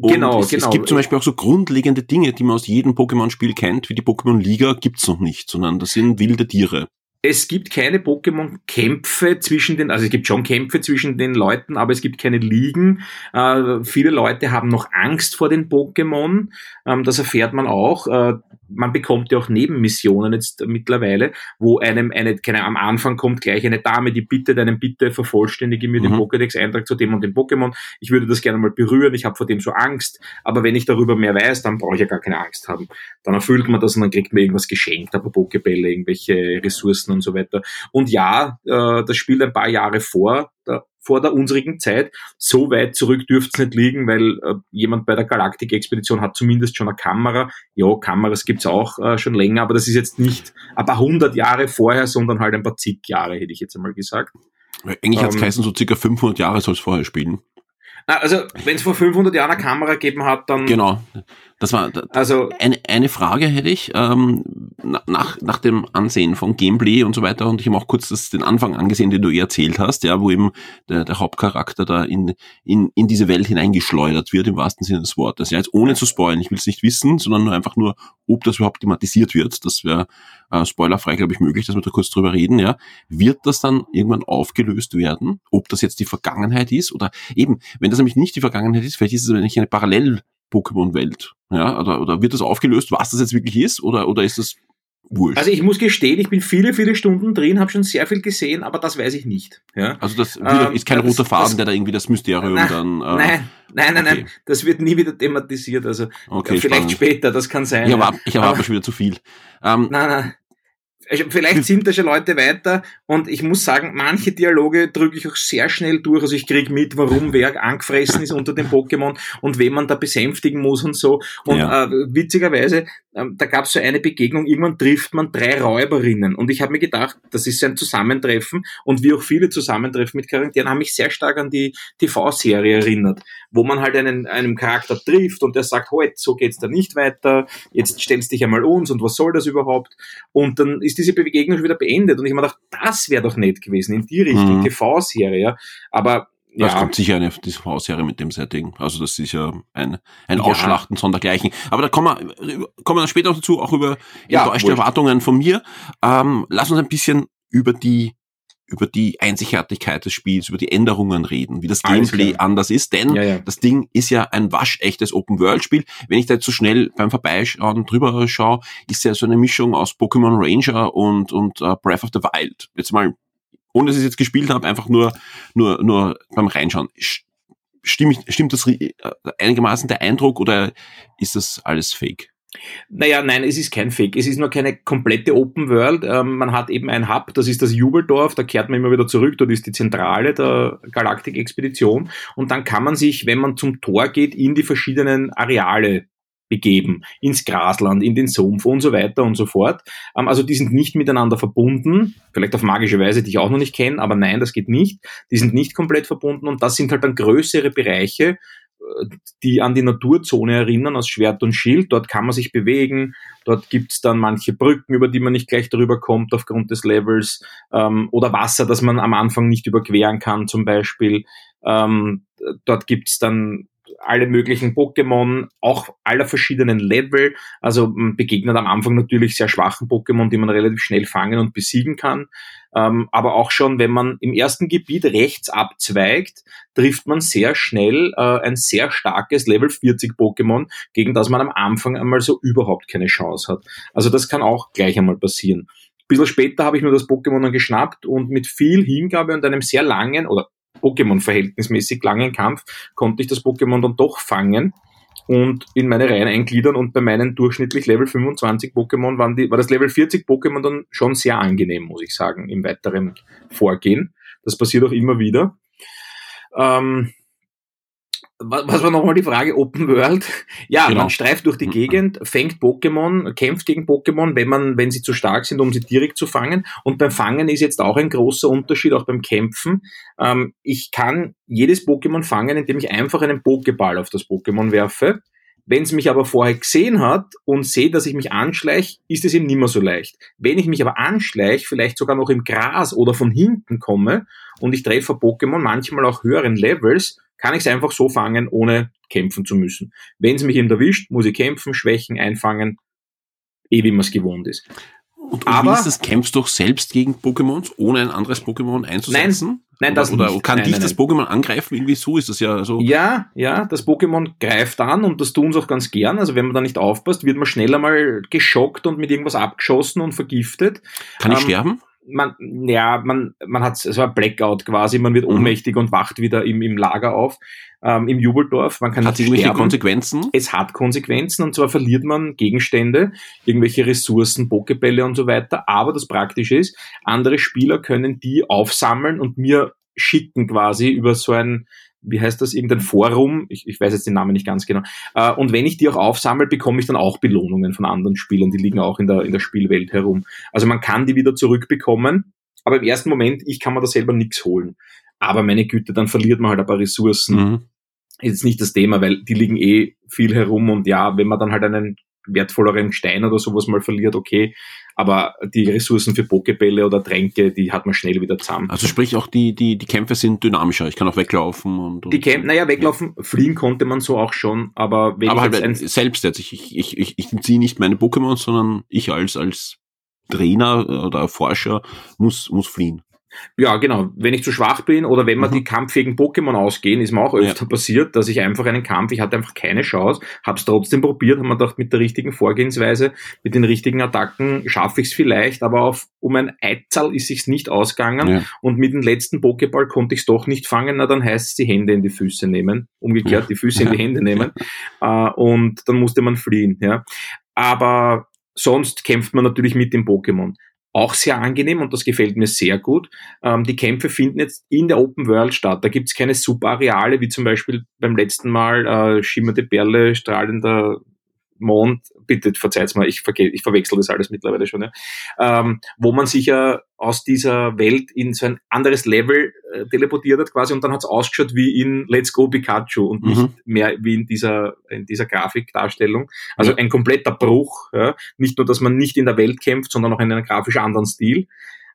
Und genau, es, genau. Es gibt zum Beispiel auch so grundlegende Dinge, die man aus jedem Pokémon-Spiel kennt, wie die Pokémon-Liga gibt's noch nicht, sondern das sind wilde Tiere es gibt keine Pokémon-Kämpfe zwischen den, also es gibt schon Kämpfe zwischen den Leuten, aber es gibt keine Ligen. Äh, viele Leute haben noch Angst vor den Pokémon. Ähm, das erfährt man auch. Äh, man bekommt ja auch Nebenmissionen jetzt mittlerweile, wo einem eine, keine, am Anfang kommt gleich eine Dame, die bittet einem bitte vervollständige mir mhm. den Pokédex-Eintrag zu dem und dem Pokémon. Ich würde das gerne mal berühren. Ich habe vor dem so Angst. Aber wenn ich darüber mehr weiß, dann brauche ich ja gar keine Angst haben. Dann erfüllt man das und dann kriegt man irgendwas geschenkt, aber Pokébälle, irgendwelche Ressourcen und so weiter. Und ja, äh, das spielt ein paar Jahre vor, der, vor der unsrigen Zeit. So weit zurück dürfte es nicht liegen, weil äh, jemand bei der Galaktik-Expedition hat zumindest schon eine Kamera. Ja, Kameras gibt's auch äh, schon länger, aber das ist jetzt nicht ein paar hundert Jahre vorher, sondern halt ein paar zig Jahre, hätte ich jetzt einmal gesagt. Eigentlich ähm, hat's geheißen, so circa 500 Jahre soll es vorher spielen. Also, wenn es vor 500 Jahren eine Kamera gegeben hat, dann... Genau. Das war also eine, eine Frage hätte ich ähm, nach, nach dem Ansehen von Gameplay und so weiter und ich habe auch kurz das, den Anfang angesehen, den du eh erzählt hast, ja, wo eben der, der Hauptcharakter da in, in, in diese Welt hineingeschleudert wird, im wahrsten Sinne des Wortes. Ja, jetzt ohne zu spoilen, ich will es nicht wissen, sondern nur einfach nur, ob das überhaupt thematisiert wird. Das wäre äh, spoilerfrei, glaube ich, möglich, dass wir da kurz drüber reden, ja. Wird das dann irgendwann aufgelöst werden? Ob das jetzt die Vergangenheit ist oder eben, wenn das nämlich nicht die Vergangenheit ist, vielleicht ist es nämlich eine Parallel Pokémon-Welt? Ja, oder, oder wird das aufgelöst, was das jetzt wirklich ist? Oder, oder ist das wurscht? Also ich muss gestehen, ich bin viele, viele Stunden drin, habe schon sehr viel gesehen, aber das weiß ich nicht. Ja? Also das ähm, ist kein das, roter Faden, das, der da irgendwie das Mysterium nein, dann... Äh, nein, nein, nein, okay. nein, das wird nie wieder thematisiert. Also okay, vielleicht spannend. später, das kann sein. Ich erwarte, ich erwarte schon wieder zu viel. Ähm, nein, nein. Also vielleicht sind da schon Leute weiter und ich muss sagen, manche Dialoge drücke ich auch sehr schnell durch. Also ich krieg mit, warum wer angefressen ist unter dem Pokémon und wen man da besänftigen muss und so. Und ja. äh, witzigerweise, äh, da gab es so eine Begegnung, irgendwann trifft man drei Räuberinnen. Und ich habe mir gedacht, das ist so ein Zusammentreffen und wie auch viele Zusammentreffen mit Charakteren haben mich sehr stark an die TV-Serie erinnert, wo man halt einen, einen Charakter trifft und der sagt, halt, so geht's da nicht weiter, jetzt stellst dich einmal uns und was soll das überhaupt? Und dann ist diese Begegnung schon wieder beendet. Und ich habe mir gedacht, das wäre doch nett gewesen in die Richtung, mhm. TV-Serie. Aber ja. Es kommt sicher eine TV-Serie mit dem Setting. Also das ist ja ein, ein ja. Ausschlachten sondergleichen. Aber da kommen wir, kommen wir später dazu, auch über ja, enttäuschte Erwartungen von mir. Ähm, lass uns ein bisschen über die über die Einzigartigkeit des Spiels, über die Änderungen reden, wie das Gameplay anders ist, denn ja, ja. das Ding ist ja ein waschechtes Open-World-Spiel. Wenn ich da jetzt so schnell beim Vorbeischauen drüber schaue, ist ja so eine Mischung aus Pokémon Ranger und, und uh, Breath of the Wild. Jetzt mal, ohne dass ich es jetzt gespielt habe, einfach nur, nur, nur beim Reinschauen. Stimmt, stimmt das äh, einigermaßen der Eindruck oder ist das alles fake? Naja, nein, es ist kein Fake. Es ist nur keine komplette Open World. Ähm, man hat eben ein Hub, das ist das Jubeldorf, da kehrt man immer wieder zurück, dort ist die Zentrale der Galaktik-Expedition. Und dann kann man sich, wenn man zum Tor geht, in die verschiedenen Areale begeben, ins Grasland, in den Sumpf und so weiter und so fort. Ähm, also die sind nicht miteinander verbunden, vielleicht auf magische Weise, die ich auch noch nicht kenne, aber nein, das geht nicht. Die sind nicht komplett verbunden und das sind halt dann größere Bereiche, die an die Naturzone erinnern aus Schwert und Schild. Dort kann man sich bewegen, dort gibt's dann manche Brücken, über die man nicht gleich drüber kommt aufgrund des Levels, ähm, oder Wasser, das man am Anfang nicht überqueren kann zum Beispiel. Ähm, dort gibt's dann alle möglichen Pokémon, auch aller verschiedenen Level. Also man begegnet am Anfang natürlich sehr schwachen Pokémon, die man relativ schnell fangen und besiegen kann. Ähm, aber auch schon, wenn man im ersten Gebiet rechts abzweigt, trifft man sehr schnell äh, ein sehr starkes Level 40 Pokémon, gegen das man am Anfang einmal so überhaupt keine Chance hat. Also das kann auch gleich einmal passieren. Ein bisschen später habe ich mir das Pokémon dann geschnappt und mit viel Hingabe und einem sehr langen oder Pokémon verhältnismäßig langen Kampf konnte ich das Pokémon dann doch fangen und in meine Reihen eingliedern und bei meinen durchschnittlich Level 25 Pokémon waren die, war das Level 40 Pokémon dann schon sehr angenehm, muss ich sagen, im weiteren Vorgehen. Das passiert auch immer wieder. Ähm, was war nochmal die Frage? Open World? Ja, genau. man streift durch die Gegend, fängt Pokémon, kämpft gegen Pokémon, wenn man, wenn sie zu stark sind, um sie direkt zu fangen. Und beim Fangen ist jetzt auch ein großer Unterschied, auch beim Kämpfen. Ähm, ich kann jedes Pokémon fangen, indem ich einfach einen Pokéball auf das Pokémon werfe. Wenn es mich aber vorher gesehen hat und sehe, dass ich mich anschleiche, ist es ihm nicht mehr so leicht. Wenn ich mich aber anschleiche, vielleicht sogar noch im Gras oder von hinten komme und ich treffe Pokémon, manchmal auch höheren Levels, kann ich es einfach so fangen, ohne kämpfen zu müssen. Wenn es mich eben erwischt, muss ich kämpfen, schwächen, einfangen, eh wie man es gewohnt ist. Und, und Aber, wie ist das? Kämpfst du doch selbst gegen Pokémons, ohne ein anderes Pokémon einzusetzen? Nein, nein das oder, nicht. Oder kann nein, dich nein, das Pokémon angreifen? Irgendwie so ist das ja so. Ja, ja, das Pokémon greift an und das tun sie auch ganz gern. Also wenn man da nicht aufpasst, wird man schneller mal geschockt und mit irgendwas abgeschossen und vergiftet. Kann ich ähm, sterben? Man, ja, man, man hat so ein Blackout quasi, man wird mhm. ohnmächtig und wacht wieder im, im Lager auf, ähm, im Jubeldorf. Man kann hat es irgendwelche Konsequenzen? Es hat Konsequenzen und zwar verliert man Gegenstände, irgendwelche Ressourcen, Pokebälle und so weiter. Aber das Praktische ist, andere Spieler können die aufsammeln und mir schicken quasi über so ein wie heißt das, irgendein Forum, ich, ich weiß jetzt den Namen nicht ganz genau. Äh, und wenn ich die auch aufsammle, bekomme ich dann auch Belohnungen von anderen Spielern, die liegen auch in der, in der Spielwelt herum. Also man kann die wieder zurückbekommen, aber im ersten Moment, ich kann mir da selber nichts holen. Aber meine Güte, dann verliert man halt ein paar Ressourcen. Mhm. Ist nicht das Thema, weil die liegen eh viel herum und ja, wenn man dann halt einen wertvolleren Stein oder sowas mal verliert, okay. Aber die Ressourcen für Pokebälle oder Tränke, die hat man schnell wieder zusammen. Also sprich auch die, die, die Kämpfe sind dynamischer. Ich kann auch weglaufen und. und die Kämpfe, naja, weglaufen, ja. fliehen konnte man so auch schon, aber wenn aber ich halt selbst jetzt, ich, ich, ich, ich ziehe nicht meine Pokémon, sondern ich als, als Trainer oder Forscher muss, muss fliehen. Ja, genau. Wenn ich zu schwach bin oder wenn mir mhm. die kampffähigen Pokémon ausgehen, ist mir auch öfter ja. passiert, dass ich einfach einen Kampf, ich hatte einfach keine Chance, habe es trotzdem probiert, habe mir gedacht, mit der richtigen Vorgehensweise, mit den richtigen Attacken schaffe ich es vielleicht, aber auf, um ein Eizahl ist sich's nicht ausgegangen ja. und mit dem letzten Pokéball konnte ich es doch nicht fangen, na dann heißt es die Hände in die Füße nehmen, umgekehrt die Füße in die Hände nehmen äh, und dann musste man fliehen. Ja. Aber sonst kämpft man natürlich mit dem Pokémon auch sehr angenehm und das gefällt mir sehr gut. Ähm, die Kämpfe finden jetzt in der Open World statt. Da gibt es keine Super-Areale, wie zum Beispiel beim letzten Mal äh, schimmerte Perle, strahlender Mond, bitte verzeiht's mal, ich, verge ich verwechsel das alles mittlerweile schon, ja, ähm, wo man sich ja aus dieser Welt in so ein anderes Level äh, teleportiert hat quasi und dann hat's ausgeschaut wie in Let's Go Pikachu und nicht mhm. mehr wie in dieser, in dieser Grafikdarstellung. Also ja. ein kompletter Bruch. Ja. Nicht nur, dass man nicht in der Welt kämpft, sondern auch in einem grafisch anderen Stil.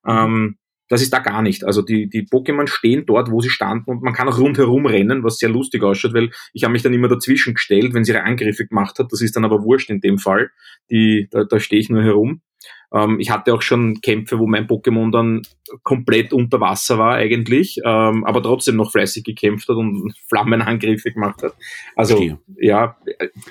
Ähm, das ist da gar nicht. Also die, die Pokémon stehen dort, wo sie standen und man kann auch rundherum rennen, was sehr lustig ausschaut, weil ich habe mich dann immer dazwischen gestellt, wenn sie ihre Angriffe gemacht hat. Das ist dann aber wurscht in dem Fall. Die, da, da stehe ich nur herum. Ähm, ich hatte auch schon Kämpfe, wo mein Pokémon dann komplett unter Wasser war eigentlich, ähm, aber trotzdem noch fleißig gekämpft hat und Flammenangriffe gemacht hat. Also ja,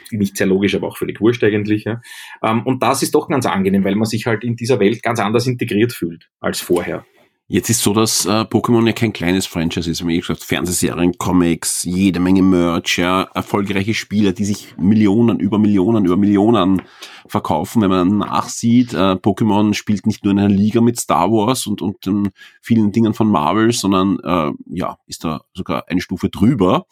nicht sehr logisch, aber auch völlig wurscht eigentlich. Ja. Ähm, und das ist doch ganz angenehm, weil man sich halt in dieser Welt ganz anders integriert fühlt als vorher. Jetzt ist so, dass äh, Pokémon ja kein kleines Franchise ist. Wie gesagt, Fernsehserien, Comics, jede Menge Merch, ja, erfolgreiche Spiele, die sich Millionen über Millionen über Millionen verkaufen. Wenn man nachsieht, äh, Pokémon spielt nicht nur in einer Liga mit Star Wars und, und ähm, vielen Dingen von Marvel, sondern äh, ja, ist da sogar eine Stufe drüber.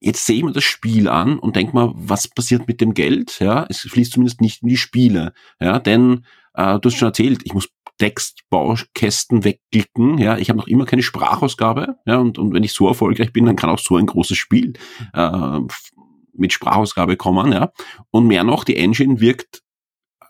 Jetzt sehe ich mir das Spiel an und denke mal, was passiert mit dem Geld? Ja, es fließt zumindest nicht in die Spiele. Ja, denn äh, du hast schon erzählt, ich muss Textbaukästen wegklicken. Ja, ich habe noch immer keine Sprachausgabe. Ja, und, und wenn ich so erfolgreich bin, dann kann auch so ein großes Spiel äh, mit Sprachausgabe kommen. Ja, und mehr noch, die Engine wirkt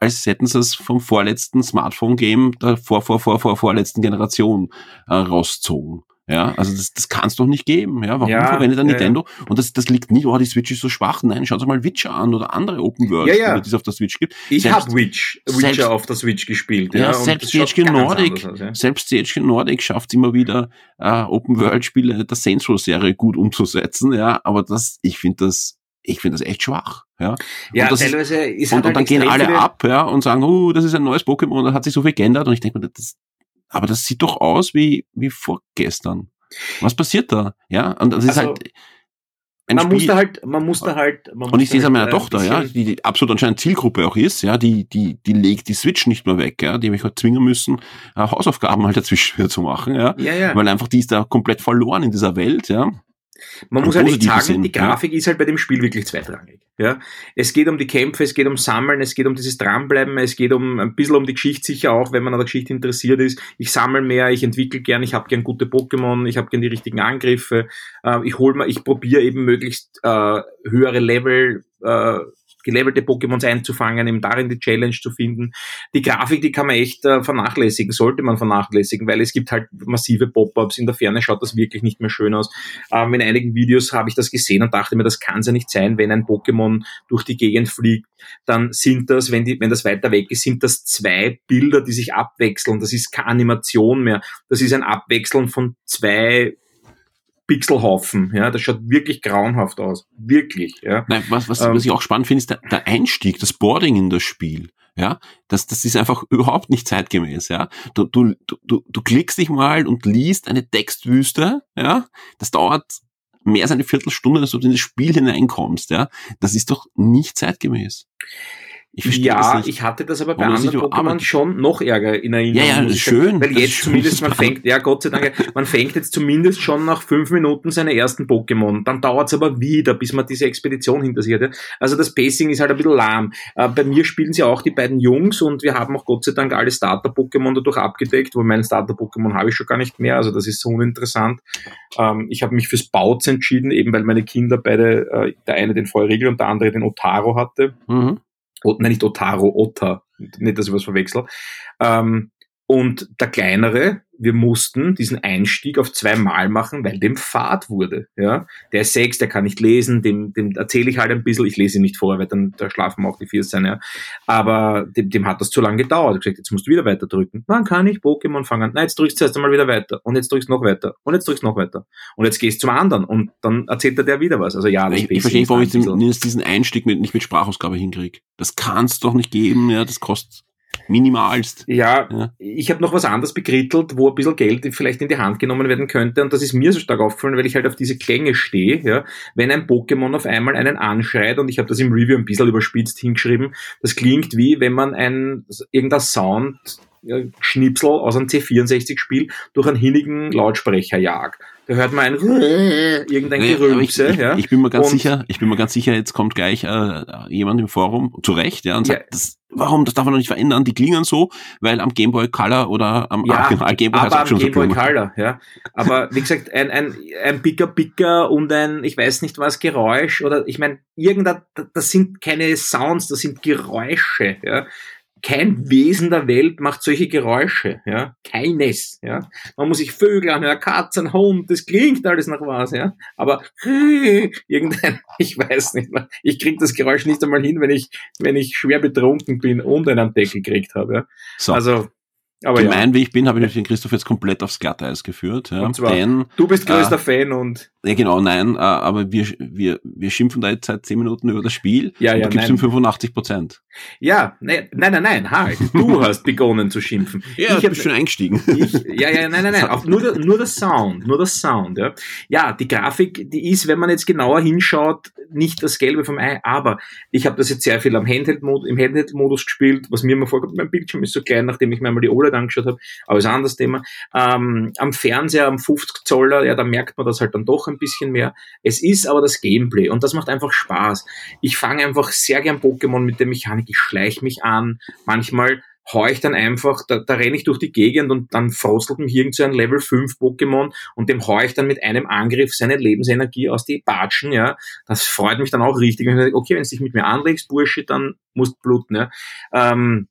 als hätten sie es vom vorletzten Smartphone-Game der vor, vor, vor, vor, vorletzten Generation äh, rauszogen. Ja, also das, das kann es doch nicht geben. Ja, warum Ja, verwendet dann ja, Nintendo? Und das, das liegt nicht, oh, die Switch ist so schwach. Nein, schaut euch mal Witcher an oder andere Open World, Ja, ja. die es auf der Switch gibt. Ich Selbst- habe Witch, selbst- Witcher auf der Switch gespielt. Ja, Ja, selbst das ganz Nordic, aus, ja. selbst THQ Nordic schafft immer wieder äh, Open World Spiele der Saints Row Serie gut umzusetzen, ja, aber das, ich finde das, ich finde das echt schwach, ja. Ja, und das ist- teilweise ist und, halt und dann gehen alle ab, ja, und sagen, oh, das ist ein neues Pokémon, da hat sich so viel geändert und ich denke mir, das, aber das sieht doch aus wie, wie vorgestern. Was passiert da? Ja, und das ist Also, halt ein Man Spiel. muss da halt, man muss da halt, man Und ich sehe es an meiner halt ein Tochter, ja, die, die absolut anscheinend Zielgruppe auch ist, ja, die, die, die legt die Switch nicht mehr weg, ja, die habe ich halt zwingen müssen, äh, Hausaufgaben halt dazwischen zu machen, ja, Ja, ja. weil einfach die ist da komplett verloren in dieser Welt, ja. Man muss halt echt positiven sagen, Sinn, die ja. Grafik ist halt bei dem Spiel wirklich zweitrangig. Ja, es geht um die Kämpfe, es geht um Sammeln, es geht um dieses Dranbleiben, es geht um ein bisschen um die Geschichte sicher auch, wenn man an der Geschichte interessiert ist. Ich sammle mehr, ich entwickle gern, ich habe gern gute Pokémon, ich habe gern die richtigen Angriffe. Äh, ich hol mal, ich probiere eben möglichst äh, höhere Level. Äh, gelevelte Pokémons einzufangen, eben darin die Challenge zu finden. Die Grafik, die kann man echt äh, vernachlässigen, sollte man vernachlässigen, weil es gibt halt massive Pop-ups. In der Ferne schaut das wirklich nicht mehr schön aus. Ähm, in einigen Videos habe ich das gesehen und dachte mir, das kann es ja nicht sein, wenn ein Pokémon durch die Gegend fliegt, dann sind das, wenn, die, wenn das weiter weg ist, sind das zwei Bilder, die sich abwechseln. Das ist keine Animation mehr. Das ist ein Abwechseln von zwei Pixelhaufen. Ja, das schaut wirklich grauenhaft aus. Wirklich. Ja. Nein, was, was, Ähm, was ich auch spannend finde, ist der, der Einstieg, das Boarding in das Spiel. Ja, das, das ist einfach überhaupt nicht zeitgemäß, ja. Du, du, du, du klickst dich mal und liest eine Textwüste, ja. Das dauert mehr als eine Viertelstunde, dass du in das Spiel hineinkommst, ja. Das ist doch nicht zeitgemäß. Ich verstehe Ja, ich hatte das aber bei Warum anderen Pokémon schon noch Ärger in Erinnerung. Ja, ja, das ist schön. Weil jetzt schön, zumindest, man fängt, ja Gott sei Dank, man fängt jetzt zumindest schon nach fünf Minuten seine ersten Pokémon. Dann dauert's aber wieder, bis man diese Expedition hinter sich hat. ja. Also das Pacing ist halt ein bisschen lahm. Äh, bei mir spielen sie auch die beiden Jungs und wir haben auch Gott sei Dank alle Starter-Pokémon dadurch abgedeckt, wo mein Starter-Pokémon habe ich schon gar nicht mehr. Also das ist so uninteressant. Ähm, ich habe mich fürs Bautz entschieden, eben weil meine Kinder beide, äh, der eine den Feurigel und der andere den Otaro hatte. Mhm. Nein, nicht Otaro, Otta. Nicht, dass ich was verwechsel. Ähm, und der kleinere, wir mussten diesen Einstieg auf zweimal machen, weil dem Fahrt wurde. Ja, der ist sechs, der kann nicht lesen, dem, dem erzähle ich halt ein bisschen. Ich lese ihn nicht vor, weil dann da schlafen auch die vier sein. Ja, aber dem, dem hat das zu lange gedauert. Ich gesagt, jetzt musst du wieder weiter drücken. Wann kann ich Pokémon fangen? Nein, jetzt drückst du erst einmal wieder weiter und jetzt drückst du noch weiter und jetzt drückst du noch weiter und jetzt gehst du zum anderen und dann erzählt er der wieder was. Also ja, das Ich, ich verstehe nicht, warum ich den, diesen Einstieg mit, nicht mit Sprachausgabe hinkriege. Das kann es doch nicht geben, ja, das kostet minimalst. Ja, Ja. ich habe noch was anderes bekrittelt, wo ein bisschen Geld vielleicht in die Hand genommen werden könnte. Und das ist mir so stark aufgefallen, weil ich halt auf diese Klänge stehe. Ja. Wenn ein Pokémon auf einmal einen anschreit, und ich habe das im Review ein bisschen überspitzt hingeschrieben, das klingt wie wenn man ein irgendein Sound Schnipsel aus einem C64-Spiel durch einen hinnigen Lautsprecher jagt. Da hört man ein irgendein Nee, aber ich, Gerülpse. ich, ja. ich bin mir ganz Und- sicher, ich bin mir ganz sicher, jetzt kommt gleich äh, jemand im Forum zurecht, ja, und Ja. sagt, das, warum, das darf man doch nicht verändern, die klingen so, weil am Game Boy Color oder am Ja, Original Game Boy aber am schon so Game Boy klungen. Color, ja. Aber wie gesagt, ein, ein, ein Picker Picker und ein, ich weiß nicht was, Geräusch oder ich meine, irgendein, das sind keine Sounds, das sind Geräusche, ja. Kein Wesen der Welt macht solche Geräusche, ja. Keines, ja. Man muss sich Vögel anhören, Katzen, Hund, das klingt alles nach was, ja. Aber irgendein, ich weiß nicht mehr. Ich krieg das Geräusch nicht einmal hin, wenn ich, wenn ich schwer betrunken bin und einen Deckel gekriegt habe, ja. So, Also, aber ja. gemein wie ich bin, habe ich natürlich den Christoph jetzt komplett aufs Glatteis geführt, ja, Und zwar- denn Du bist größter Ah. Fan und Ja, genau, nein, äh, aber wir, wir, wir schimpfen da jetzt seit zehn Minuten über das Spiel. Ja, und ja, du gibst nein. ihm 85 Prozent. Ja, ne, nein, nein, nein, halt. Du hast begonnen zu schimpfen. Ja, ich du hab, bist schon eingestiegen. ich, ja, ja, nein, nein, nein. Auch nur, der, nur der Sound, nur der Sound, ja. Ja, die Grafik, die ist, wenn man jetzt genauer hinschaut, nicht das Gelbe vom Ei, aber ich habe das jetzt sehr viel am Handheld-Modus, im Handheld-Modus gespielt, was mir immer vorkommt, mein Bildschirm ist so klein, nachdem ich mir einmal die OLED angeschaut habe, aber ist ein anderes Thema. Ähm, am Fernseher, am 50 Zoller, ja, da merkt man das halt dann doch ein bisschen mehr. Es ist aber das Gameplay und das macht einfach Spaß. Ich fange einfach sehr gern Pokémon mit der Mechanik, ich schleiche mich an, manchmal hau ich dann einfach, da, da renne ich durch die Gegend und dann frostelt mich irgend so ein Level 5 Pokémon und dem hau ich dann mit einem Angriff seine Lebensenergie aus die Batschen, ja. Das freut mich dann auch richtig. Und ich sage, okay, wenn du dich mit mir anlegst, Bursche, dann musst bluten, ja. Ähm,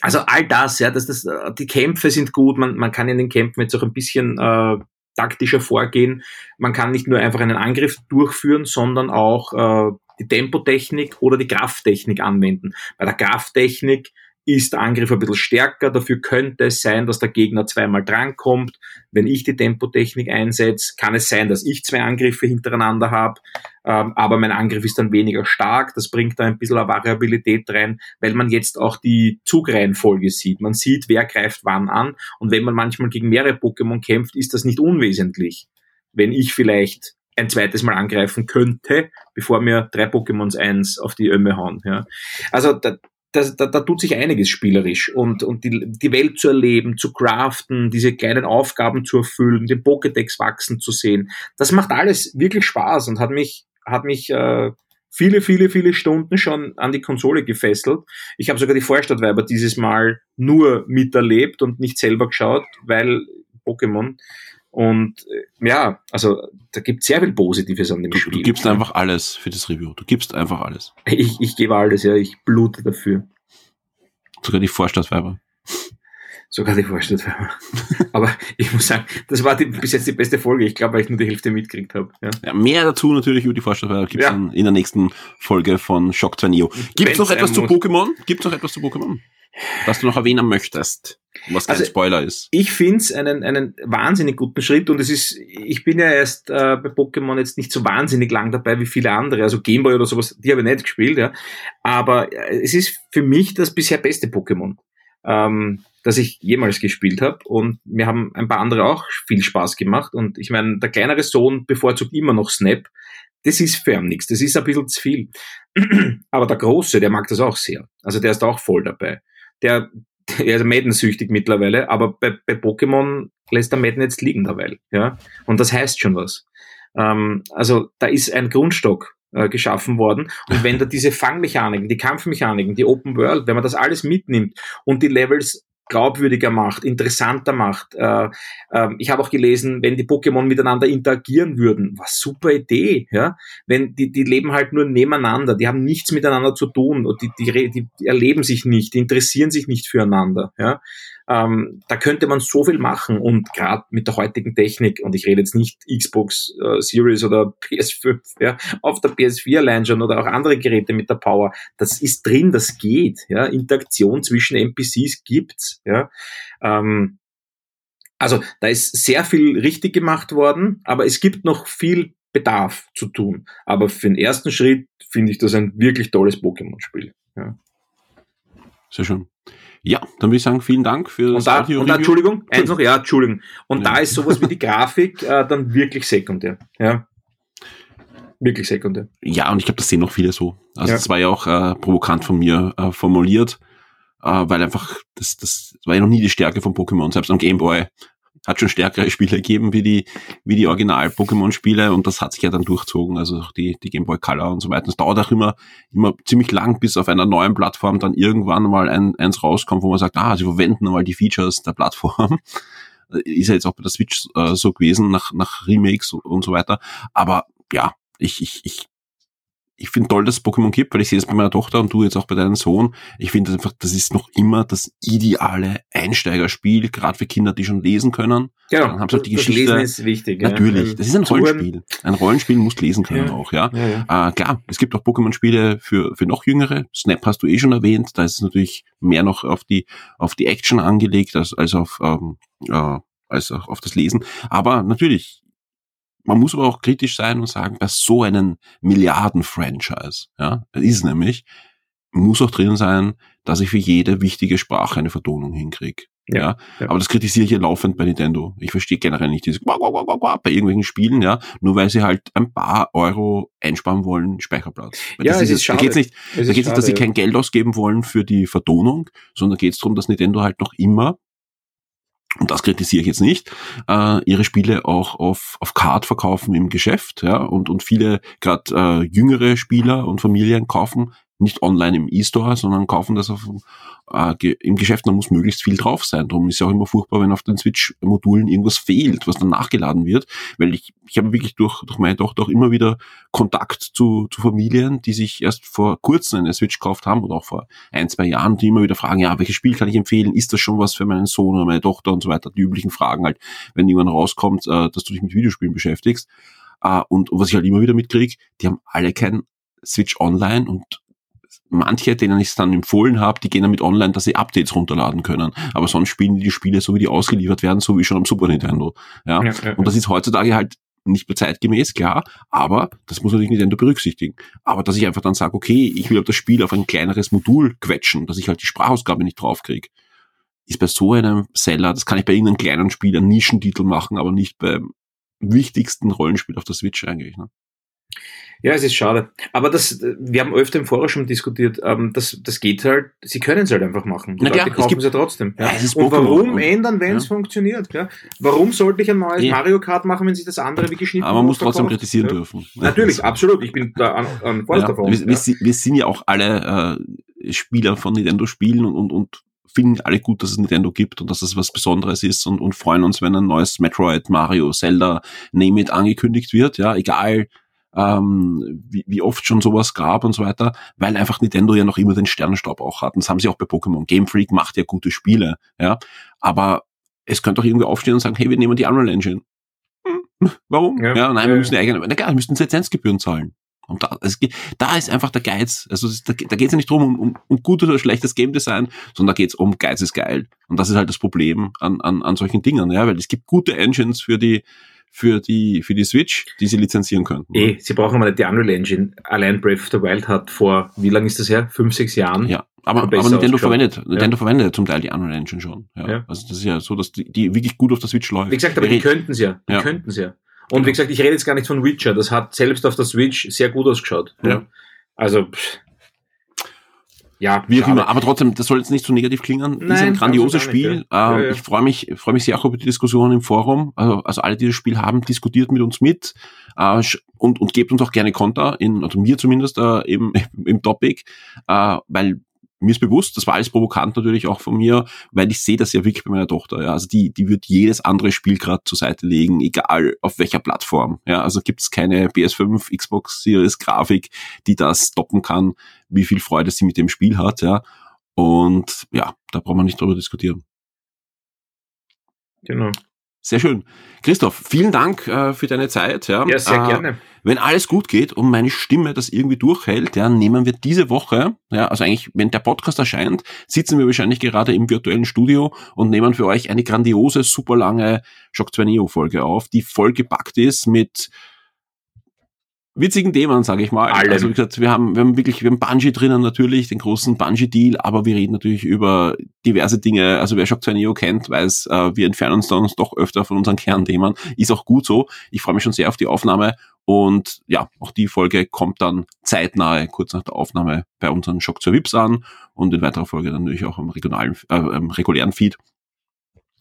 also all das, ja, das, das, äh, die Kämpfe sind gut, man, man kann in den Kämpfen jetzt auch ein bisschen äh, taktischer vorgehen. Man kann nicht nur einfach einen Angriff durchführen, sondern auch äh, die Tempotechnik oder die Krafttechnik anwenden. Bei der Krafttechnik ist der Angriff ein bisschen stärker. Dafür könnte es sein, dass der Gegner zweimal drankommt. Wenn ich die Tempotechnik einsetze, kann es sein, dass ich zwei Angriffe hintereinander habe, ähm, aber mein Angriff ist dann weniger stark. Das bringt da ein bisschen eine Variabilität rein, weil man jetzt auch die Zugreihenfolge sieht. Man sieht, wer greift wann an. Und wenn man manchmal gegen mehrere Pokémon kämpft, ist das nicht unwesentlich. Wenn ich vielleicht ein zweites Mal angreifen könnte, bevor mir drei Pokémons eins auf die Ömme hauen. Ja. Also da, da, da, da tut sich einiges spielerisch und, und die, die Welt zu erleben, zu craften, diese kleinen Aufgaben zu erfüllen, den Pokédex wachsen zu sehen. Das macht alles wirklich Spaß und hat mich, hat mich äh, viele, viele, viele Stunden schon an die Konsole gefesselt. Ich habe sogar die Vorstadtweiber dieses Mal nur miterlebt und nicht selber geschaut, weil Pokémon. Und äh, ja, also da gibt sehr viel Positives an dem Du, Spiel. du gibst einfach alles für das Review. Du gibst einfach alles. Ich, ich gebe alles, ja, ich blute dafür. Sogar die Vorstadtweiber. Sogar die Vorstadtweiber. Aber ich muss sagen, das war die, bis jetzt die beste Folge. Ich glaube, weil ich nur die Hälfte mitgekriegt habe. Ja. Ja, mehr dazu natürlich über die Vorstadtweiber gibt's Ja. dann in der nächsten Folge von Shock 2 Neo. Gibt's Wenn's noch etwas zu. Pokémon? Gibt's noch etwas zu Pokémon? Was du noch erwähnen möchtest? Was kein Also- Spoiler ist. Ich find's einen, einen wahnsinnig guten Schritt und es ist, ich bin ja erst äh, bei Pokémon jetzt nicht so wahnsinnig lang dabei wie viele andere, also Gameboy oder sowas, die habe ich nicht gespielt, ja. Aber äh, es ist für mich das bisher beste Pokémon, ähm, das ich jemals gespielt habe und mir haben ein paar andere auch viel Spaß gemacht und ich meine, der kleinere Sohn bevorzugt immer noch Snap. Das ist für ihn nichts, das ist ein bisschen zu viel. Aber der Große, der mag das auch sehr. Also der ist auch voll dabei. Der, er ist Madden-süchtig mittlerweile, aber bei, bei Pokémon lässt er Madden jetzt liegen derweil. Ja? Und das heißt schon was. Ähm, also da ist ein Grundstock äh, geschaffen worden. Und wenn da diese Fangmechaniken, die Kampfmechaniken, die Open World, wenn man das alles mitnimmt und die Levels glaubwürdiger macht, interessanter macht. Äh, ähm, ich habe auch gelesen, wenn die Pokémon miteinander interagieren würden, was super Idee, ja. Wenn die, die leben halt nur nebeneinander, die haben nichts miteinander zu tun und die, die, die erleben sich nicht, die interessieren sich nicht füreinander, ja. Ähm, da könnte man so viel machen und gerade mit der heutigen Technik, und ich rede jetzt nicht Xbox äh, Series oder PS5, ja, auf der PS4 allein schon oder auch andere Geräte mit der Power, das ist drin, das geht, ja, Interaktion zwischen NPCs gibt's, ja, ähm, also da ist sehr viel richtig gemacht worden, aber es gibt noch viel Bedarf zu tun. Aber für den ersten Schritt finde ich das ein wirklich tolles Pokémon-Spiel. Ja. Sehr schön. Ja, dann würde ich sagen, vielen Dank für das Und da, Audio und da. Entschuldigung, eins noch, ja, Entschuldigung. Und Ja. da ist sowas wie die Grafik äh, dann wirklich sekundär. Ja. Wirklich sekundär. Ja, und ich glaube, das sehen noch viele so. Also Ja. das war ja auch äh, provokant von mir äh, formuliert, äh, weil einfach das, das war ja noch nie die Stärke von Pokémon. Selbst am Game Boy hat schon stärkere Spiele gegeben wie die wie die Original-Pokémon-Spiele und das hat sich ja dann durchzogen. Also die die Game Boy Color und so weiter. Es dauert auch immer immer ziemlich lang, bis auf einer neuen Plattform dann irgendwann mal ein, eins rauskommt, wo man sagt, ah, sie verwenden mal die Features der Plattform. Ist ja jetzt auch bei der Switch äh, so gewesen nach nach Remakes und so weiter. Aber ja, ich, ich, ich, ich finde toll, dass es Pokémon gibt, weil ich sehe das bei meiner Tochter und du jetzt auch bei deinem Sohn. Ich finde einfach, das ist noch immer das ideale Einsteigerspiel, gerade für Kinder, die schon lesen können. Genau. Dann haben sie auch die das Geschichte. Lesen ist wichtig. ja. Natürlich, das ist ein Rollenspiel. Ein Rollenspiel muss lesen können Ja. auch, ja. Ja, ja. Äh, klar, es gibt auch Pokémon-Spiele für, für noch Jüngere. Snap hast du eh schon erwähnt. Da ist es natürlich mehr noch auf die, auf die Action angelegt als, als auf, ähm, äh, als auch auf das Lesen. Aber natürlich, man muss aber auch kritisch sein und sagen, bei so einem Milliarden-Franchise, ja, das ist nämlich, muss auch drin sein, dass ich für jede wichtige Sprache eine Vertonung hinkriege. Ja, ja, ja, aber das kritisiere ich ja laufend bei Nintendo. Ich verstehe generell nicht dieses bei irgendwelchen Spielen, ja, nur weil sie halt ein paar Euro einsparen wollen, Speicherplatz. Weil ja, es ist schade. Da geht's nicht, da geht's nicht, dass sie kein Geld ausgeben wollen für die Vertonung, sondern geht es darum, dass Nintendo halt noch immer und das kritisiere ich jetzt nicht, äh, ihre Spiele auch auf, auf Card verkaufen im Geschäft, ja, und, und viele gerade äh, jüngere Spieler und Familien kaufen nicht online im E-Store, sondern kaufen das auf, äh, im Geschäft, da muss möglichst viel drauf sein. Darum ist ja auch immer furchtbar, wenn auf den Switch-Modulen irgendwas fehlt, was dann nachgeladen wird, weil ich, ich habe wirklich durch, durch meine Tochter auch immer wieder Kontakt zu, zu Familien, die sich erst vor kurzem eine Switch gekauft haben oder auch vor ein, zwei Jahren, die immer wieder fragen, ja, welches Spiel kann ich empfehlen? Ist das schon was für meinen Sohn oder meine Tochter und so weiter? Die üblichen Fragen halt, wenn jemand rauskommt, äh, dass du dich mit Videospielen beschäftigst. Äh, und, und was ich halt immer wieder mitkriege, die haben alle kein Switch Online und manche, denen ich es dann empfohlen habe, die gehen damit online, dass sie Updates runterladen können. Aber sonst spielen die, die Spiele so, wie die ausgeliefert werden, so wie schon am Super Nintendo. Ja? ja, ja und das ist heutzutage halt nicht mehr zeitgemäß, klar, aber das muss natürlich Nintendo berücksichtigen. Aber dass ich einfach dann sage, okay, ich will das Spiel auf ein kleineres Modul quetschen, dass ich halt die Sprachausgabe nicht draufkriege, ist bei so einem Seller, das kann ich bei irgendeinem kleinen Spiel, einen Nischentitel machen, aber nicht beim wichtigsten Rollenspiel auf der Switch eigentlich. Ne? Ja, es ist schade. Aber das, wir haben öfter im Forum schon diskutiert, ähm, das, das geht halt, sie können es halt einfach machen. Die Na Leute kaufen es, ja trotzdem. Ja. Ja, und warum ändern, wenn es ja. funktioniert? Ja? Warum sollte ich ein neues Mario Kart machen, wenn sich das andere wie geschnitten Aber man muss trotzdem kritisieren dürfen. Natürlich, absolut. Ich bin da an, an ja. davon. Wir, wir, wir, sind ja auch alle äh, Spieler von Nintendo Spielen und, und, und finden alle gut, dass es Nintendo gibt und dass es was Besonderes ist und, und freuen uns, wenn ein neues Metroid, Mario, Zelda, Name It angekündigt wird. Ja, egal ähm, wie, wie oft schon sowas gab und so weiter, weil einfach Nintendo ja noch immer den Sternenstaub auch hat. Und das haben sie auch bei Pokémon. Game Freak macht ja gute Spiele, ja. Aber es könnte auch irgendwie aufstehen und sagen, hey, wir nehmen die Unreal Engine. Hm, warum? Ja, ja nein, wir müssen die eigene, na klar, wir müssten Lizenzgebühren zahlen. Und da, geht, da ist einfach der Geiz. Also da, da geht es ja nicht drum um, um, um gutes oder schlechtes Game Design, sondern da geht es um Geiz ist geil. Und das ist halt das Problem an, an, an solchen Dingen, ja, weil es gibt gute Engines für die für die, für die Switch, die sie lizenzieren könnten. Eh, sie brauchen aber nicht die Unreal Engine. Allein Breath of the Wild hat vor, wie lange ist das her? Fünf, sechs Jahren? Ja, aber, aber Nintendo verwendet, Nintendo ja. verwendet zum Teil die Unreal Engine schon. Ja. ja. Also das ist ja so, dass die, die wirklich gut auf der Switch läuft. Wie gesagt, aber die könnten es ja. Die ja. könnten es ja. Und genau. wie gesagt, ich rede jetzt gar nicht von Witcher. Das hat selbst auf der Switch sehr gut ausgeschaut. Ja. Also, pff, ja, wie auch immer. Aber trotzdem, das soll jetzt nicht so negativ klingen. Nein, ist ein grandioses Spiel. Nicht, ja. Ähm, ja, ja. Ich freue mich, freue mich sehr auch über die Diskussion im Forum. Also, also alle, die das Spiel haben, diskutiert mit uns mit äh, und, und gebt uns auch gerne Konter, in, also mir zumindest äh, eben im Topic, äh, weil mir ist bewusst, das war alles provokant natürlich auch von mir, weil ich sehe das ja wirklich bei meiner Tochter. Ja. Also die, die wird jedes andere Spiel gerade zur Seite legen, egal auf welcher Plattform. Ja. Also gibt es keine PS5, Xbox Series Grafik, die das stoppen kann, wie viel Freude sie mit dem Spiel hat. Ja. Und ja, da braucht man nicht drüber diskutieren. Genau. Sehr schön. Christoph, vielen Dank äh, für deine Zeit. Ja, ja sehr äh, gerne. Wenn alles gut geht und meine Stimme das irgendwie durchhält, ja, nehmen wir diese Woche, ja, also eigentlich, wenn der Podcast erscheint, sitzen wir wahrscheinlich gerade im virtuellen Studio und nehmen für euch eine grandiose, super lange Shock 2 Neo Folge auf, die vollgepackt ist mit witzigen Themen, sage ich mal. Alle. Also wie gesagt, wir haben, wir haben wirklich, wir haben Bungie drinnen natürlich, den großen Bungie-Deal, aber wir reden natürlich über diverse Dinge. Also wer Shock 2 Neo kennt, weiß, äh, wir entfernen uns dann doch öfter von unseren Kernthemen. Ist auch gut so. Ich freue mich schon sehr auf die Aufnahme und ja, auch die Folge kommt dann zeitnahe, kurz nach der Aufnahme bei unseren Shock 2 Vips an und in weiterer Folge dann natürlich auch im regionalen, äh, im regulären Feed.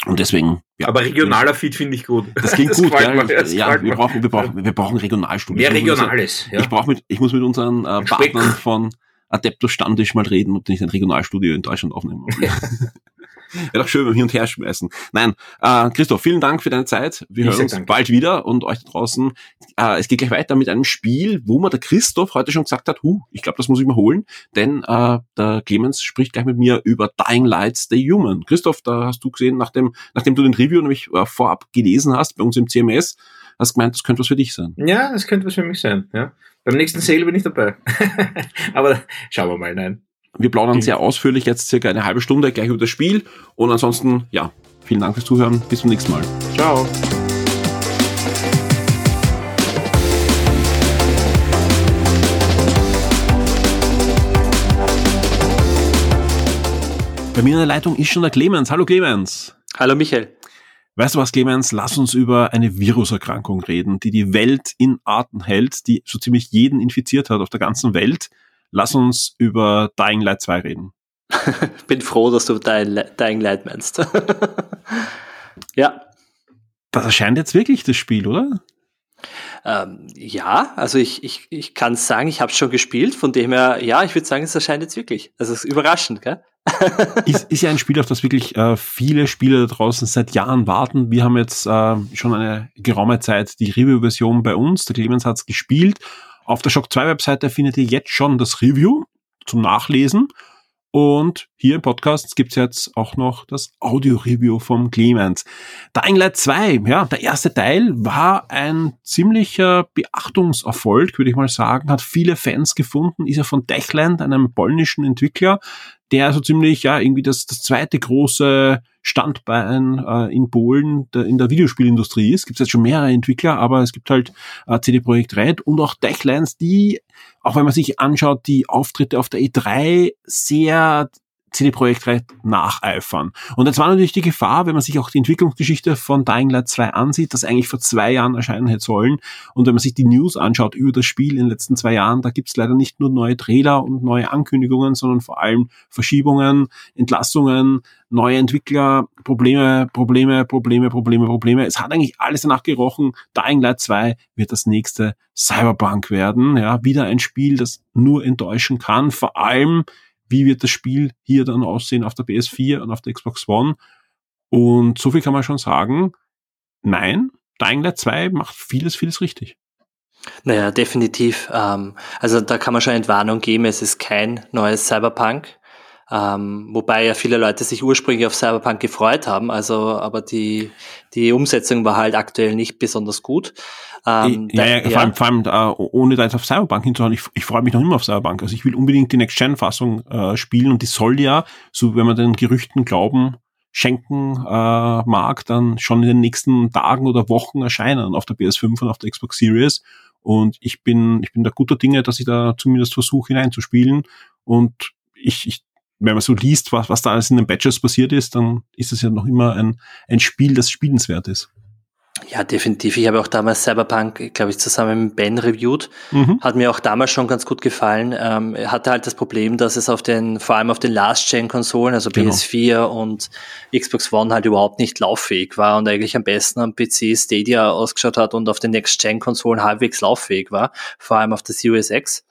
Und deswegen. Ja, Aber regionaler Feed finde ich gut. Das klingt das gut, gell? ja. Wir brauchen, wir brauchen, wir brauchen Regionalstudios. Mehr Regionales. Ja. Ich brauche mit, ich muss mit unseren äh, Partnern von Adeptus Standisch mal reden, ob die nicht ein Regionalstudio in Deutschland aufnehmen. Wäre doch schön, wenn wir hin und her schmeißen. Nein, äh, Christoph, vielen Dank für deine Zeit. Wir ich hören uns Dank. bald wieder und euch da draußen. Äh, es geht gleich weiter mit einem Spiel, wo mir der Christoph heute schon gesagt hat, hu, ich glaube, das muss ich mal holen, denn äh, der Clemens spricht gleich mit mir über Dying Light Stay Human. Christoph, da hast du gesehen, nachdem, nachdem du den Review nämlich äh, vorab gelesen hast bei uns im CMS, hast gemeint, das könnte was für dich sein. Ja, das könnte was für mich sein. Ja. Beim nächsten Sale bin ich dabei. Aber schauen wir mal, nein. Wir plaudern genau. sehr ausführlich jetzt circa eine halbe Stunde gleich über das Spiel. Und ansonsten, ja, vielen Dank fürs Zuhören. Bis zum nächsten Mal. Ciao. Bei mir in der Leitung ist schon der Clemens. Hallo Clemens. Hallo Michael. Weißt du was, Clemens? Lass uns über eine Viruserkrankung reden, die die Welt in Arten hält, die so ziemlich jeden infiziert hat auf der ganzen Welt. Lass uns über Dying Light 2 reden. Bin froh, dass du Dying Light meinst. ja. Das erscheint jetzt wirklich, das Spiel, oder? Ähm, ja, also ich, ich, ich kann sagen, ich habe es schon gespielt, von dem her, ja, ich würde sagen, es erscheint jetzt wirklich. Also es ist überraschend, gell? ist, ist ja ein Spiel, auf das wirklich äh, viele Spieler da draußen seit Jahren warten. Wir haben jetzt äh, schon eine geraume Zeit die Review-Version bei uns. Der Clemens hat's gespielt. Auf der Shock 2 Webseite findet ihr jetzt schon das Review zum Nachlesen. Und hier im Podcast gibt's jetzt auch noch das Audio-Review vom Clemens. Dying Light 2, ja, der erste Teil war ein ziemlicher Beachtungserfolg, würde ich mal sagen, hat viele Fans gefunden, ist ja von Techland, einem polnischen Entwickler, der so ziemlich, ja, irgendwie das, das zweite große Standbein äh, in Polen der, in der Videospielindustrie ist. Gibt jetzt schon mehrere Entwickler, aber es gibt halt äh, CD Projekt Red und auch Techlands, die, auch wenn man sich anschaut, die Auftritte auf der E3 sehr CD Projekt Red nacheifern. Und jetzt war natürlich die Gefahr, wenn man sich auch die Entwicklungsgeschichte von Dying Light 2 ansieht, das eigentlich vor zwei Jahren erscheinen hätte sollen. Und wenn man sich die News anschaut über das Spiel in den letzten zwei Jahren, da gibt es leider nicht nur neue Trailer und neue Ankündigungen, sondern vor allem Verschiebungen, Entlassungen, neue Entwickler, Probleme, Probleme, Probleme, Probleme, Probleme. Es hat eigentlich alles danach gerochen. Dying Light 2 wird das nächste Cyberpunk werden. Ja, wieder ein Spiel, das nur enttäuschen kann. Vor allem wie wird das Spiel hier dann aussehen auf der PS4 und auf der Xbox One. Und so viel kann man schon sagen, nein, Dying Light 2 macht vieles, vieles richtig. Naja, definitiv. Ähm, also da kann man schon Entwarnung geben, es ist kein neues Cyberpunk. Ähm, wobei ja viele Leute sich ursprünglich auf Cyberpunk gefreut haben, also aber die, die Umsetzung war halt aktuell nicht besonders gut. Ähm, ja, ja, ja, vor allem, vor allem äh, ohne da jetzt auf Cyberpunk hinzuhauen, ich, ich freue mich noch immer auf Cyberpunk. Also ich will unbedingt die Next-Gen-Fassung äh, spielen und die soll ja, so wenn man den Gerüchten glauben, schenken äh, mag, dann schon in den nächsten Tagen oder Wochen erscheinen auf der PS5 und auf der Xbox Series. Und ich bin, ich bin da guter Dinge, dass ich da zumindest versuche hineinzuspielen. Und ich, ich wenn man so liest, was, was da alles in den Badges passiert ist, dann ist es ja noch immer ein, ein Spiel, das spielenswert ist. Ja, definitiv. Ich habe auch damals Cyberpunk, glaube ich, zusammen mit Ben reviewed. Mhm. Hat mir auch damals schon ganz gut gefallen. Ähm, hatte halt das Problem, dass es auf den, vor allem auf den Last-Gen-Konsolen, also genau. PS4 und Xbox One halt überhaupt nicht lauffähig war und eigentlich am besten am PC Stadia ausgeschaut hat und auf den Next-Gen-Konsolen halbwegs lauffähig war, vor allem auf der Series X.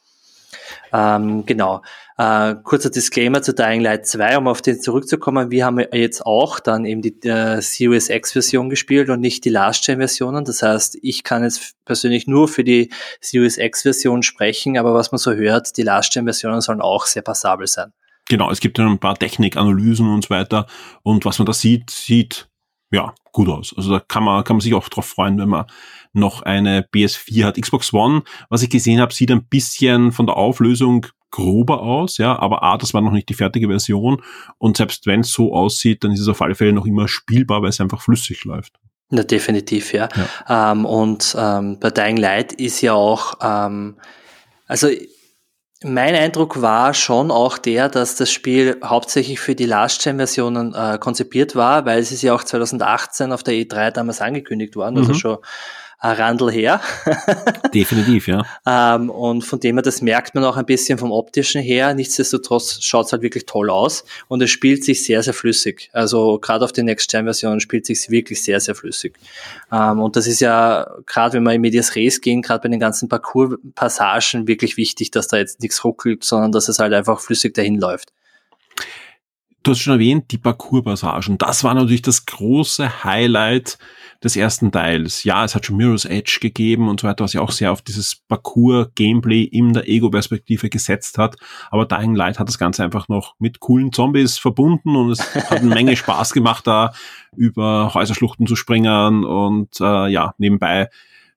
Ähm, genau. Äh, kurzer Disclaimer zu Dying Light 2, um auf den zurückzukommen. Wir haben jetzt auch dann eben die äh, Series X-Version gespielt und nicht die Last-Gen-Versionen. Das heißt, ich kann jetzt persönlich nur für die Series X-Version sprechen, aber was man so hört, die Last-Gen-Versionen sollen auch sehr passabel sein. Genau, es gibt dann ein paar Technikanalysen und so weiter. Und was man da sieht, sieht ja gut aus. Also da kann man, kann man sich auch drauf freuen, wenn man noch eine PS4 hat. Xbox One, was ich gesehen habe, sieht ein bisschen von der Auflösung grober aus, ja, aber A, das war noch nicht die fertige Version und selbst wenn es so aussieht, dann ist es auf alle Fälle noch immer spielbar, weil es einfach flüssig läuft. Na, definitiv, ja. ja. Ähm, und ähm, bei Dying Light ist ja auch, ähm, also mein Eindruck war schon auch der, dass das Spiel hauptsächlich für die Last-Gen-Versionen äh, konzipiert war, weil es ist ja auch 2018 auf der E3 damals angekündigt worden, also mhm. also schon Randl her. Definitiv, ja. ähm, und von dem her, das merkt man auch ein bisschen vom optischen her. Nichtsdestotrotz schaut es halt wirklich toll aus und es spielt sich sehr, sehr flüssig. Also gerade auf den Next-Gen-Versionen spielt sich wirklich sehr, sehr flüssig. Ähm, und das ist ja, gerade wenn wir in Medias Res gehen, gerade bei den ganzen Parcours-Passagen wirklich wichtig, dass da jetzt nichts ruckelt, sondern dass es halt einfach flüssig dahin läuft. Du hast schon erwähnt, die Parcours-Passagen. Das war natürlich das große Highlight des ersten Teils. Ja, es hat schon Mirror's Edge gegeben und so weiter, was ja auch sehr auf dieses Parcours-Gameplay in der Ego-Perspektive gesetzt hat. Aber Dying Light hat das Ganze einfach noch mit coolen Zombies verbunden und es hat eine Menge Spaß gemacht, da über Häuserschluchten zu springen und äh, ja, nebenbei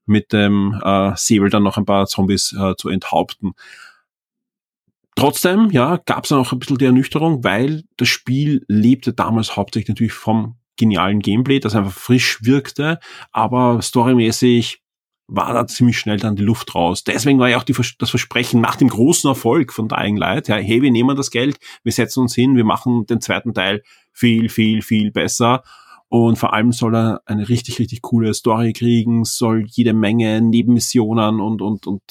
mit dem äh, Säbel dann noch ein paar Zombies äh, zu enthaupten. Trotzdem, ja, gab es noch ein bisschen die Ernüchterung, weil das Spiel lebte damals hauptsächlich natürlich vom genialen Gameplay, das einfach frisch wirkte, aber storymäßig war da ziemlich schnell dann die Luft raus. Deswegen war ja auch die, das Versprechen nach dem großen Erfolg von Dying Light, ja, hey, wir nehmen das Geld, wir setzen uns hin, wir machen den zweiten Teil viel, viel, viel besser. Und vor allem soll er eine richtig, richtig coole Story kriegen, soll jede Menge Nebenmissionen und, und, und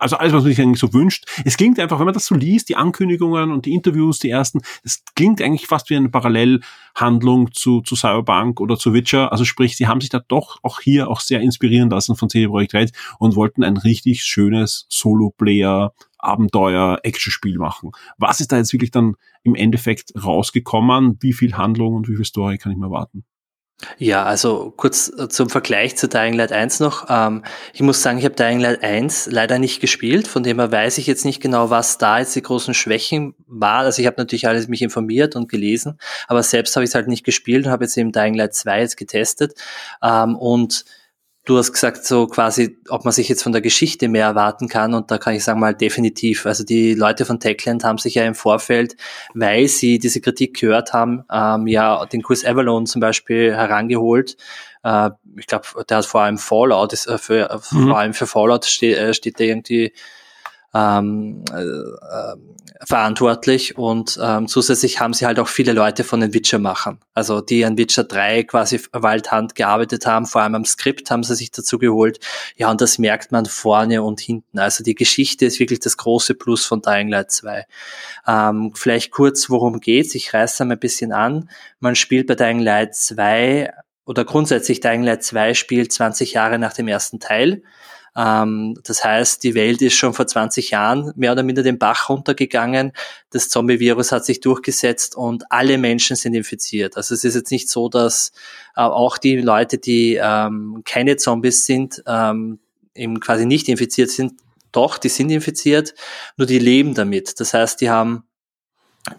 also alles, was man sich eigentlich so wünscht. Es klingt einfach, wenn man das so liest, die Ankündigungen und die Interviews, die ersten, das klingt eigentlich fast wie eine Parallelhandlung zu, zu Cyberpunk oder zu Witcher. Also sprich, sie haben sich da doch auch hier auch sehr inspirieren lassen von CD Projekt Red und wollten ein richtig schönes Solo-Player Abenteuer-Action-Spiel machen. Was ist da jetzt wirklich dann im Endeffekt rausgekommen? Wie viel Handlung und wie viel Story kann ich mir erwarten? Ja, also kurz äh, zum Vergleich zu Dying Light 1 noch. Ähm, ich muss sagen, ich habe Dying Light 1 leider nicht gespielt, von dem her weiß ich jetzt nicht genau, was da jetzt die großen Schwächen war. Also ich habe natürlich alles mich informiert und gelesen, aber selbst habe ich es halt nicht gespielt und habe jetzt eben Dying Light 2 jetzt getestet. Ähm, und Du hast gesagt, so quasi, ob man sich jetzt von der Geschichte mehr erwarten kann. Und da kann ich sagen mal definitiv. Also die Leute von Techland haben sich ja im Vorfeld, weil sie diese Kritik gehört haben, ähm, ja den Chris Avalon zum Beispiel herangeholt. Äh, ich glaube, der hat vor allem Fallout, ist, äh, für, mhm. vor allem für Fallout steht, äh, steht der irgendwie ähm, äh, verantwortlich und ähm, zusätzlich haben sie halt auch viele Leute von den Witcher-Machern, also die an Witcher 3 quasi Waldhand gearbeitet haben, vor allem am Skript haben sie sich dazu geholt. Ja, und das merkt man vorne und hinten. Also die Geschichte ist wirklich das große Plus von Dying Light 2. Ähm, vielleicht kurz, worum geht's? Ich reiße mal ein bisschen an. Man spielt bei Dying Light 2 oder grundsätzlich Dying Light 2 spielt 20 Jahre nach dem ersten Teil. Ähm, das heißt, die Welt ist schon vor 20 Jahren mehr oder minder den Bach runtergegangen. Das Zombie-Virus hat sich durchgesetzt und alle Menschen sind infiziert. Also es ist jetzt nicht so, dass äh, auch die Leute, die ähm, keine Zombies sind, ähm, eben quasi nicht infiziert sind. Doch, die sind infiziert, nur die leben damit. Das heißt, die haben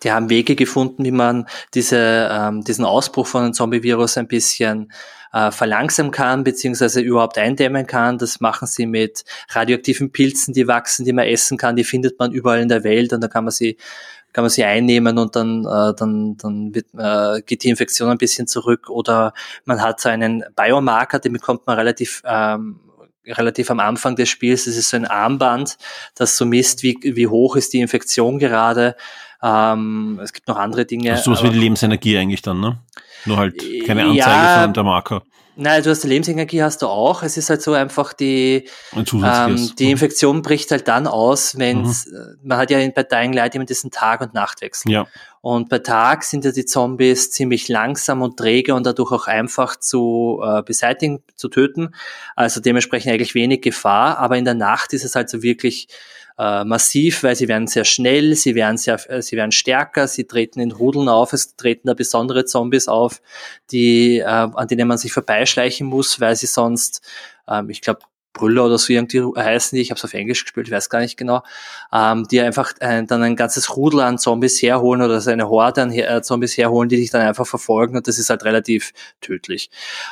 die haben Wege gefunden, wie man diese, diesen Ausbruch von einem Zombie-Virus ein bisschen äh, verlangsamen kann, beziehungsweise überhaupt eindämmen kann. Das machen sie mit radioaktiven Pilzen, die wachsen, die man essen kann. Die findet man überall in der Welt und da kann man sie kann man sie einnehmen und dann, äh, dann, dann wird, äh, geht die Infektion ein bisschen zurück. Oder man hat so einen Biomarker, den bekommt man relativ ähm, relativ am Anfang des Spiels. Das ist so ein Armband, das so misst, wie, wie hoch ist die Infektion gerade. Ähm, es gibt noch andere Dinge. Das ist sowas wie die Lebensenergie eigentlich dann, ne? Nur halt keine Anzeige ja, von der Marker. Nein, du hast die Lebensenergie hast du auch. Es ist halt so einfach die, ähm, die Infektion bricht halt dann aus, wenn mhm. man hat ja bei Dying Light immer diesen Tag- und Nachtwechsel. Ja. Und bei Tag sind ja die Zombies ziemlich langsam und träge und dadurch auch einfach zu äh, beseitigen, zu töten. Also dementsprechend eigentlich wenig Gefahr. Aber in der Nacht ist es halt so wirklich äh, massiv, weil sie werden sehr schnell, sie werden sehr, äh, sie werden stärker, sie treten in Rudeln auf, es treten da besondere Zombies auf, die, äh, an denen man sich vorbeischleichen muss, weil sie sonst, ähm, ich glaube, Brüller oder so irgendwie heißen die, ich habe es auf Englisch gespielt, ich weiß gar nicht genau, ähm, die einfach äh, dann ein ganzes Rudel an Zombies herholen oder eine Horde an äh, Zombies herholen, die dich dann einfach verfolgen und das ist halt relativ tödlich.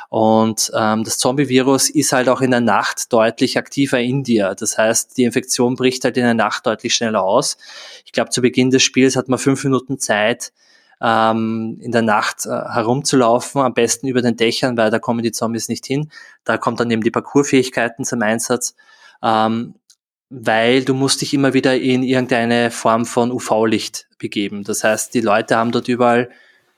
Und ähm, das Zombie-Virus ist halt auch in der Nacht deutlich aktiver in dir. Das heißt, die Infektion bricht halt in der Nacht deutlich schneller aus. Ich glaube, zu Beginn des Spiels hat man fünf Minuten Zeit, ähm, in der Nacht äh, herumzulaufen, am besten über den Dächern, weil da kommen die Zombies nicht hin. Da kommt dann eben die Parkourfähigkeiten zum Einsatz. Ähm, weil du musst dich immer wieder in irgendeine Form von UV-Licht begeben. Das heißt, die Leute haben dort überall,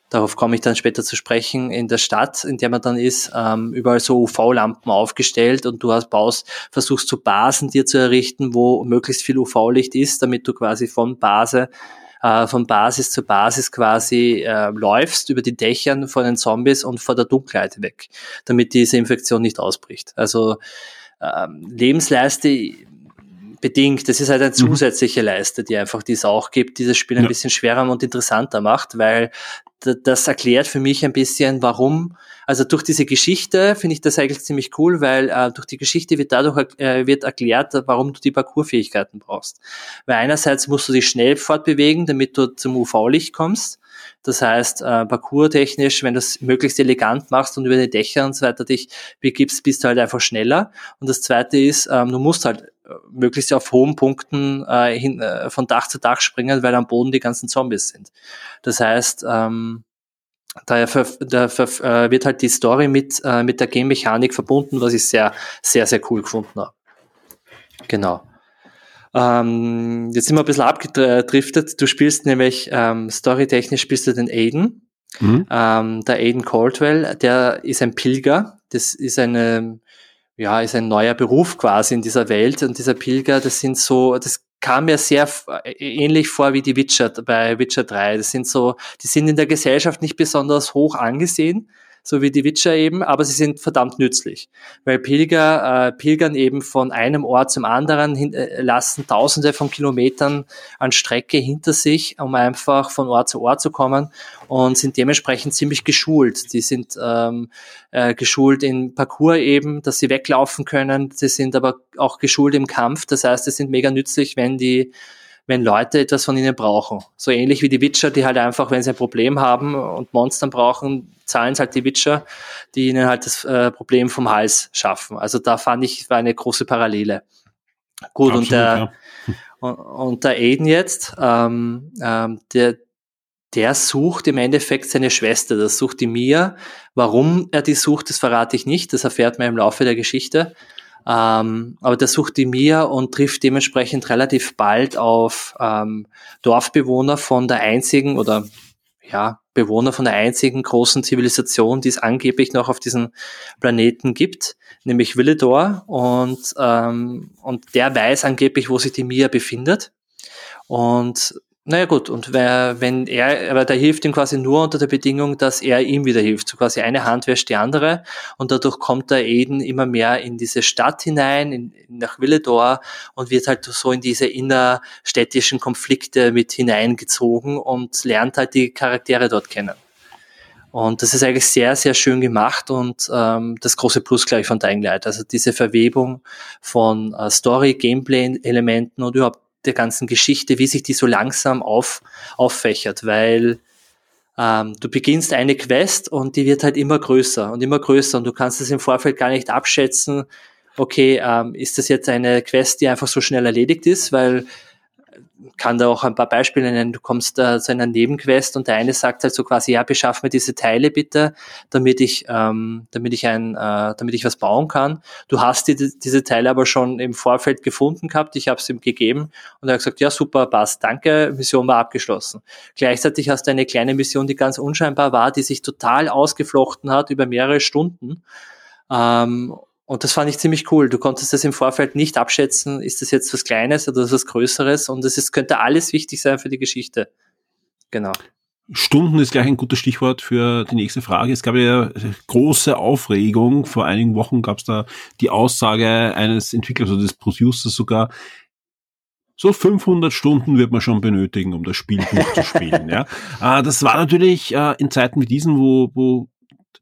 darauf komme ich dann später zu sprechen, in der Stadt, in der man dann ist, ähm, überall so UV-Lampen aufgestellt und du hast baust, versuchst zu Basen dir zu errichten, wo möglichst viel UV-Licht ist, damit du quasi von Base äh, von Basis zu Basis quasi äh, läufst über die Dächern von den Zombies und vor der Dunkelheit weg, damit diese Infektion nicht ausbricht. Also ähm, Lebensleiste bedingt. Das ist halt eine mhm. zusätzliche Leiste, die einfach die es auch gibt, die das Spiel ein ja. bisschen schwerer und interessanter macht, weil das erklärt für mich ein bisschen, warum also durch diese Geschichte finde ich das eigentlich ziemlich cool, weil äh, durch die Geschichte wird dadurch äh, wird erklärt, warum du die Parkourfähigkeiten brauchst. Weil einerseits musst du dich schnell fortbewegen, damit du zum UV-Licht kommst. Das heißt, äh, parkourtechnisch, wenn du es möglichst elegant machst und über die Dächer und so weiter dich begibst, bist du halt einfach schneller. Und das zweite ist, ähm, du musst halt äh, möglichst auf hohen Punkten äh, hin, äh, von Dach zu Dach springen, weil am Boden die ganzen Zombies sind. Das heißt, ähm, Daher da äh, wird halt die Story mit, äh, mit der Game-Mechanik verbunden, was ich sehr, sehr, sehr cool gefunden habe. Genau. Ähm, jetzt sind wir ein bisschen abgedriftet. Du spielst nämlich, ähm, storytechnisch spielst du den Aiden. Mhm. Ähm, der Aiden Caldwell, der ist ein Pilger. Das ist eine, ja, ist ein neuer Beruf quasi in dieser Welt. Und dieser Pilger, das sind so, das kam mir sehr ähnlich vor wie die Witcher bei Witcher 3. Das sind so, die sind in der Gesellschaft nicht besonders hoch angesehen, so wie die Witcher eben, aber sie sind verdammt nützlich, weil Pilger äh, pilgern eben von einem Ort zum anderen, hin, äh, lassen Tausende von Kilometern an Strecke hinter sich, um einfach von Ort zu Ort zu kommen und sind dementsprechend ziemlich geschult. Die sind ähm, äh, geschult in Parcours eben, dass sie weglaufen können. Sie sind aber auch geschult im Kampf. Das heißt, sie sind mega nützlich, wenn die wenn Leute etwas von ihnen brauchen. So ähnlich wie die Witcher, die halt einfach, wenn sie ein Problem haben und Monstern brauchen, zahlen es halt die Witcher, die ihnen halt das äh, Problem vom Hals schaffen. Also da fand ich, war eine große Parallele. Gut, Absolut, und der, ja. und, und, der Aiden jetzt, ähm, ähm, der, der sucht im Endeffekt seine Schwester, das sucht die Mia. Warum er die sucht, das verrate ich nicht, das erfährt man im Laufe der Geschichte. Ähm, aber der sucht die Mia und trifft dementsprechend relativ bald auf ähm, Dorfbewohner von der einzigen oder ja, Bewohner von der einzigen großen Zivilisation, die es angeblich noch auf diesem Planeten gibt, nämlich Villedor. Und, ähm, und der weiß angeblich, wo sich die Mia befindet. Und naja gut, und wer, wenn er, aber der hilft ihm quasi nur unter der Bedingung, dass er ihm wieder hilft. So quasi eine Hand wäscht die andere und dadurch kommt der Aiden immer mehr in diese Stadt hinein, in, nach Villedor und wird halt so in diese innerstädtischen Konflikte mit hineingezogen und lernt halt die Charaktere dort kennen. Und das ist eigentlich sehr, sehr schön gemacht und ähm, das große Plus, glaube ich, von Dying Light. Also diese Verwebung von äh, Story, Gameplay-Elementen und überhaupt der ganzen Geschichte, wie sich die so langsam auf, auffächert, weil ähm, du beginnst eine Quest und die wird halt immer größer und immer größer und du kannst es im Vorfeld gar nicht abschätzen, okay, ähm, ist das jetzt eine Quest, die einfach so schnell erledigt ist, weil kann da auch ein paar Beispiele nennen. Du kommst äh, zu einer Nebenquest und der eine sagt halt so quasi, ja, beschaff mir diese Teile bitte, damit ich, ähm, damit ich ein, äh, damit ich was bauen kann. Du hast die, diese Teile aber schon im Vorfeld gefunden gehabt, ich habe es ihm gegeben und er hat gesagt, ja, super, passt, danke, Mission war abgeschlossen. Gleichzeitig hast du eine kleine Mission, die ganz unscheinbar war, die sich total ausgeflochten hat über mehrere Stunden. Ähm, und das fand ich ziemlich cool. Du konntest das im Vorfeld nicht abschätzen, ist das jetzt was Kleines oder was Größeres und es könnte alles wichtig sein für die Geschichte. Genau. Stunden ist gleich ein gutes Stichwort für die nächste Frage. Es gab ja große Aufregung. Vor einigen Wochen gab es da die Aussage eines Entwicklers oder des Producers sogar, so 500 Stunden wird man schon benötigen, um das Spiel durchzuspielen. ja. Äh, das war natürlich äh, in Zeiten wie diesen, wo, wo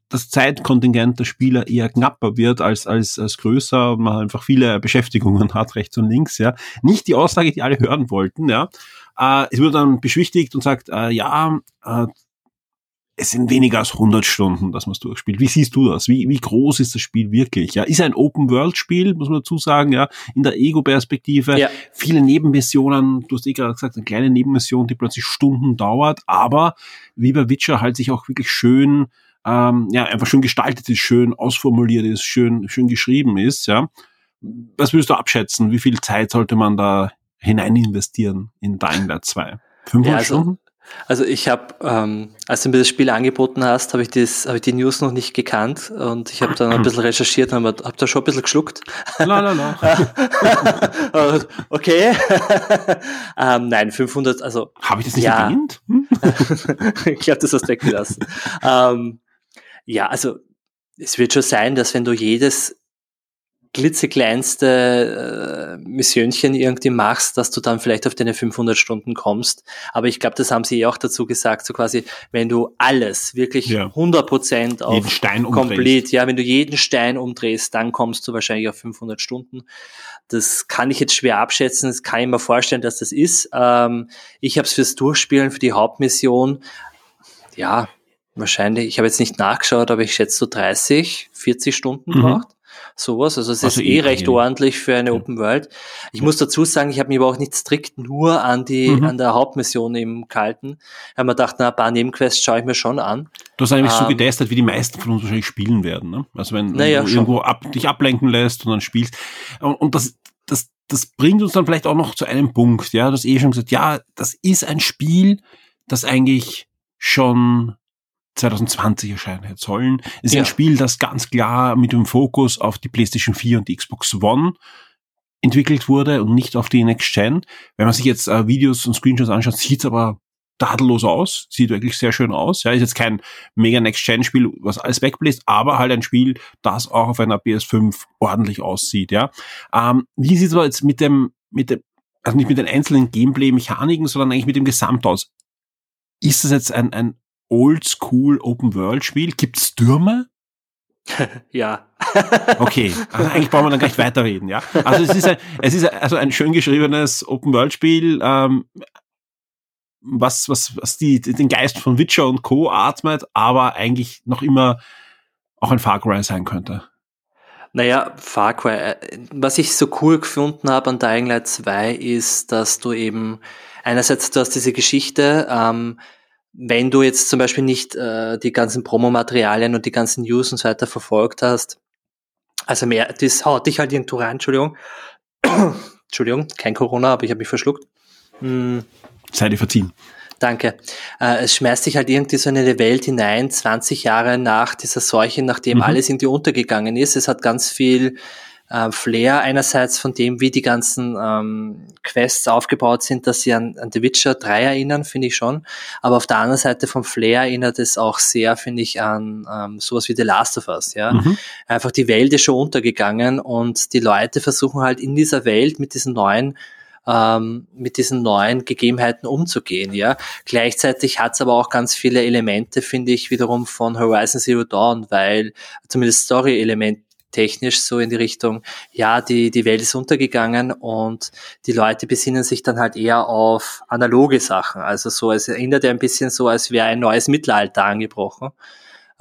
das Zeitkontingent der Spieler eher knapper wird als, als, als größer und man einfach viele Beschäftigungen hat, rechts und links, ja. Nicht die Aussage, die alle hören wollten, ja. Äh, es wird dann beschwichtigt und sagt, äh, ja, äh, es sind weniger als 100 Stunden, dass man es durchspielt. Wie siehst du das? Wie, wie groß ist das Spiel wirklich? Ja, ist ein Open-World-Spiel, muss man dazu sagen, ja, in der Ego-Perspektive. Ja. Viele Nebenmissionen, du hast eh gerade gesagt, eine kleine Nebenmission, die plötzlich Stunden dauert, aber wie bei Witcher halt sich auch wirklich schön ähm, ja, einfach schön gestaltet ist, schön ausformuliert ist, schön, schön geschrieben ist, ja. Was würdest du abschätzen? Wie viel Zeit sollte man da hinein investieren in Dying Light 2? 500 ja, also, Stunden? Also ich habe, ähm, als du mir das Spiel angeboten hast, habe ich, das, hab ich die News noch nicht gekannt und ich habe dann ein bisschen recherchiert und habe hab da schon ein bisschen geschluckt. La, la, la. okay. ähm, nein, 500, also. Habe ich das nicht ja. erwähnt? Hm? ich glaube, das hast du weggelassen. ähm, ja, also es wird schon sein, dass wenn du jedes klitzekleinste äh, Missionchen irgendwie machst, dass du dann vielleicht auf deine 500 Stunden kommst. Aber ich glaube, das haben sie eh auch dazu gesagt, so quasi, wenn du alles wirklich ja. 100% auf jeden Stein komplett, ja, wenn du jeden Stein umdrehst, dann kommst du wahrscheinlich auf 500 Stunden. Das kann ich jetzt schwer abschätzen, das kann ich mir vorstellen, dass das ist. Ähm, ich habe es fürs Durchspielen, für die Hauptmission, ja, wahrscheinlich, ich habe jetzt nicht nachgeschaut, aber ich schätze so 30, 40 Stunden mhm. braucht. sowas. Also es Also ist eh eh recht ordentlich für eine Ja. Open World. Ich muss dazu sagen, ich habe mich aber auch nicht strikt nur an die Mhm. an der Hauptmission eben gehalten. Ich habe mir gedacht, na, ein paar Nebenquests schaue ich mir schon an. Du hast eigentlich so Ähm, getestet, wie die meisten von uns wahrscheinlich spielen werden. Ne? Also wenn, wenn Naja, du schon. irgendwo ab, dich ablenken lässt und dann spielst. Und, und das, das, das bringt uns dann vielleicht auch noch zu einem Punkt. Ja, du hast eh schon gesagt, ja, das ist ein Spiel, das eigentlich schon 2020 erscheinen hätte sollen. Es ist Ja. ein Spiel, das ganz klar mit dem Fokus auf die PlayStation 4 und die Xbox One entwickelt wurde und nicht auf die Next Gen. Wenn man sich jetzt äh, Videos und Screenshots anschaut, sieht es aber tadellos aus, sieht wirklich sehr schön aus. Ja, ist jetzt kein mega Next-Gen-Spiel, was alles wegbläst, aber halt ein Spiel, das auch auf einer PS5 ordentlich aussieht. Ja, ähm, wie sieht es aber jetzt mit dem, mit dem, also nicht mit den einzelnen Gameplay-Mechaniken, sondern eigentlich mit dem Gesamt aus? Ist das jetzt ein, ein Oldschool Open-World-Spiel? Gibt's Türme? Ja. Okay, also eigentlich brauchen wir dann gleich weiterreden, ja. Also es ist ein, es ist also ein schön geschriebenes Open-World-Spiel, ähm, was, was, was die, den Geist von Witcher und Co. atmet, aber eigentlich noch immer auch ein Far Cry sein könnte. Naja, Far Cry. äh, Was ich so cool gefunden habe an Dying Light 2 ist, dass du eben einerseits du hast diese Geschichte, ähm, wenn du jetzt zum Beispiel nicht äh, die ganzen Promomaterialien und die ganzen News und so weiter verfolgt hast, also mehr, das haut dich halt irgendwo rein, Entschuldigung. Entschuldigung, kein Corona, aber ich habe mich verschluckt. Hm, Sei dir verziehen. Danke. Äh, es schmeißt dich halt irgendwie so in eine Welt hinein, 20 Jahre nach dieser Seuche, nachdem Mhm. alles irgendwie untergegangen ist. Es hat ganz viel äh, Flair einerseits von dem, wie die ganzen ähm, Quests aufgebaut sind, dass sie an, an The Witcher 3 erinnern, finde ich schon. Aber auf der anderen Seite vom Flair erinnert es auch sehr, finde ich, an ähm, sowas wie The Last of Us. Ja? Mhm. Einfach die Welt ist schon untergegangen und die Leute versuchen halt in dieser Welt mit diesen neuen ähm, mit diesen neuen Gegebenheiten umzugehen. Ja, gleichzeitig hat es aber auch ganz viele Elemente, finde ich, wiederum von Horizon Zero Dawn, weil zumindest Story-Element technisch so in die Richtung, ja, die, die Welt ist untergegangen und die Leute besinnen sich dann halt eher auf analoge Sachen. Also so, es erinnert ja ein bisschen so, als wäre ein neues Mittelalter angebrochen.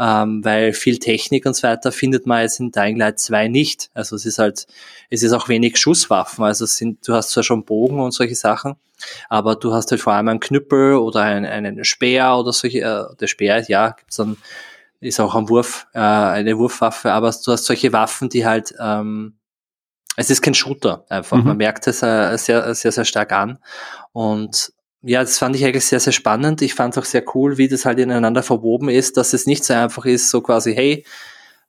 Ähm, weil viel Technik und so weiter findet man jetzt in Dying Light 2 nicht. Also es ist halt, es ist auch wenig Schusswaffen. Also es sind, du hast zwar schon Bogen und solche Sachen, aber du hast halt vor allem einen Knüppel oder einen, einen Speer oder solche, äh, der Speer, ja, gibt's dann, ist auch am Wurf, äh, eine Wurfwaffe, aber du hast solche Waffen, die halt, ähm, es ist kein Shooter einfach. Mhm. Man merkt es äh, sehr, sehr, sehr stark an. Und ja, das fand ich eigentlich sehr, sehr spannend. Ich fand es auch sehr cool, wie das halt ineinander verwoben ist, dass es nicht so einfach ist, so quasi, hey,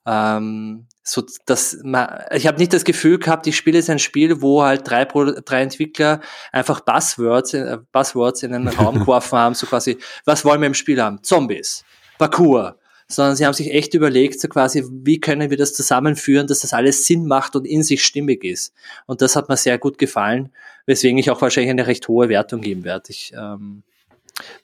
ähm, so dass man, ich habe nicht das Gefühl gehabt, ich spiele jetzt ein Spiel, wo halt drei, drei Entwickler einfach Buzzwords, äh, Buzzwords in den Raum geworfen haben, so quasi, was wollen wir im Spiel haben? Zombies, Parkour, sondern sie haben sich echt überlegt, so quasi, wie können wir das zusammenführen, dass das alles Sinn macht und in sich stimmig ist. Und das hat mir sehr gut gefallen, weswegen ich auch wahrscheinlich eine recht hohe Wertung geben werde. Ich, ähm,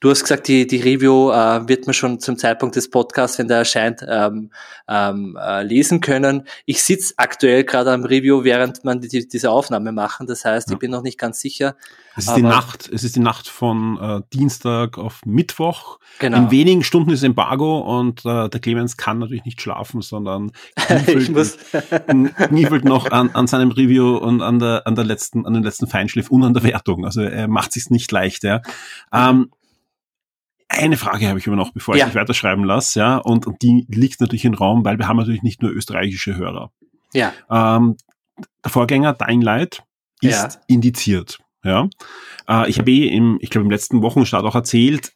du hast gesagt, die, die Review äh, wird man schon zum Zeitpunkt des Podcasts, wenn der erscheint, ähm, ähm, äh, lesen können. Ich sitze aktuell gerade am Review, während man die, diese Aufnahme machen. Das heißt, Ja. ich bin noch nicht ganz sicher. Es ist die Nacht, es ist die Nacht von äh, Dienstag auf Mittwoch. Genau. In wenigen Stunden ist Embargo und äh, der Clemens kann natürlich nicht schlafen, sondern kniefelt noch an, an seinem Review und an der, an der letzten, an den letzten Feinschliff und an der Wertung. Also er macht sich's nicht leicht, ja. Ähm, eine Frage habe ich aber noch, bevor ich Ja. dich weiterschreiben lasse, ja, und, und die liegt natürlich im Raum, weil wir haben natürlich nicht nur österreichische Hörer. ja, Ähm, der Vorgänger Dying Light ist Ja. indiziert. Ja, äh, ich habe eh im, ich glaube im letzten Wochenstart auch erzählt,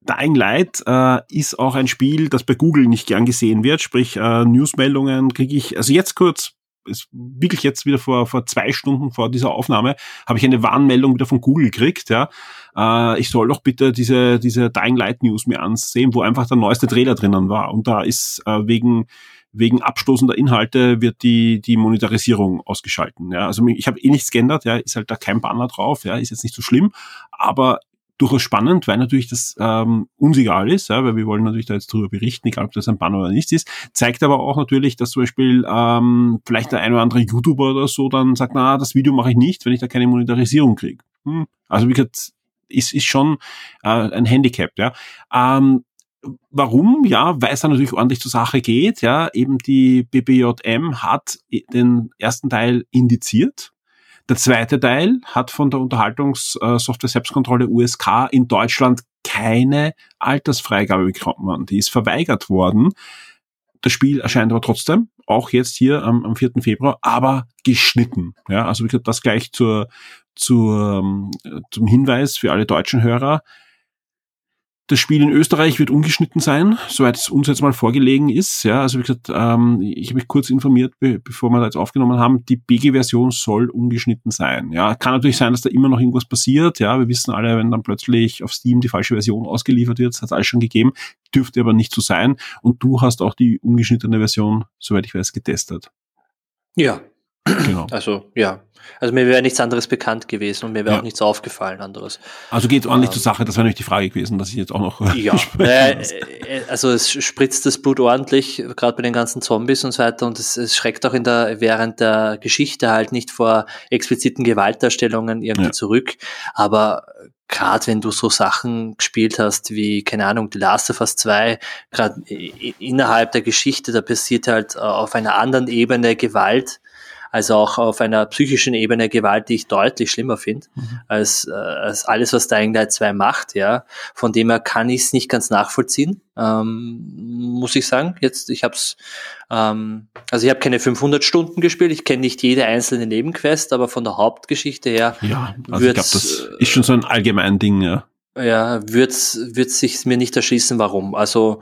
Dying Light äh, ist auch ein Spiel, das bei Google nicht gern gesehen wird. Sprich äh, Newsmeldungen kriege ich, also jetzt kurz, ist wirklich jetzt wieder vor vor zwei Stunden vor dieser Aufnahme habe ich eine Warnmeldung wieder von Google gekriegt. Ja, äh, ich soll doch bitte diese diese Dying Light News mir ansehen, wo einfach der neueste Trailer drinnen war und da ist äh, wegen wegen abstoßender Inhalte wird die, die Monetarisierung ausgeschalten. Ja, also ich habe eh nichts geändert, ja, ist halt da kein Banner drauf, ja, ist jetzt nicht so schlimm, aber durchaus spannend, weil natürlich das ähm, uns egal ist, ja, weil wir wollen natürlich da jetzt drüber berichten, egal ob das ein Banner oder nicht ist. Zeigt aber auch natürlich, dass zum Beispiel ähm, vielleicht der ein oder andere YouTuber oder so dann sagt, na, das Video mache ich nicht, wenn ich da keine Monetarisierung kriege. Hm. Also wie gesagt, ist, ist schon äh, ein Handicap, ja. Ähm, Warum? Ja, weil es da natürlich ordentlich zur Sache geht. Ja, eben die BBJM hat den ersten Teil indiziert. Der zweite Teil hat von der Unterhaltungssoftware Selbstkontrolle USK in Deutschland keine Altersfreigabe bekommen. Die ist verweigert worden. Das Spiel erscheint aber trotzdem, auch jetzt hier am, am 4. Februar, aber geschnitten. Ja, also wie gesagt, das gleich zur, zur, ähm, zum Hinweis für alle deutschen Hörer. Das Spiel in Österreich wird ungeschnitten sein, soweit es uns jetzt mal vorgelegen ist. Ja, also wie gesagt, ähm, ich habe mich kurz informiert, be bevor wir da jetzt aufgenommen haben. Die BG-Version soll ungeschnitten sein. Ja, kann natürlich sein, dass da immer noch irgendwas passiert. Ja, wir wissen alle, wenn dann plötzlich auf Steam die falsche Version ausgeliefert wird, das hat alles schon gegeben, dürfte aber nicht so sein. Und du hast auch die ungeschnittene Version, soweit ich weiß, getestet. Ja, Genau. Also ja, also mir wäre nichts anderes bekannt gewesen und mir wäre ja. auch nichts aufgefallen anderes. Also geht ordentlich ähm, zur Sache, das wäre nämlich die Frage gewesen, dass ich jetzt auch noch. Ja, äh, äh, also es spritzt das Blut ordentlich, gerade bei den ganzen Zombies und so weiter und es, es schreckt auch in der, während der Geschichte halt nicht vor expliziten Gewaltdarstellungen irgendwie ja. zurück. Aber gerade wenn du so Sachen gespielt hast wie, keine Ahnung, The Last of Us 2, gerade innerhalb der Geschichte, da passiert halt äh, auf einer anderen Ebene Gewalt also auch auf einer psychischen Ebene Gewalt, die ich deutlich schlimmer finde, mhm. als, äh, als alles, was Dying Light 2 macht, ja. Von dem her kann ich es nicht ganz nachvollziehen, ähm, muss ich sagen. Jetzt, ich habe es, ähm, also ich habe keine 500 Stunden gespielt, ich kenne nicht jede einzelne Nebenquest, aber von der Hauptgeschichte her. Ja, also ich glaube, das ist schon so ein allgemein Ding, ja. Ja, wird's, wird sich mir nicht erschließen, warum. Also,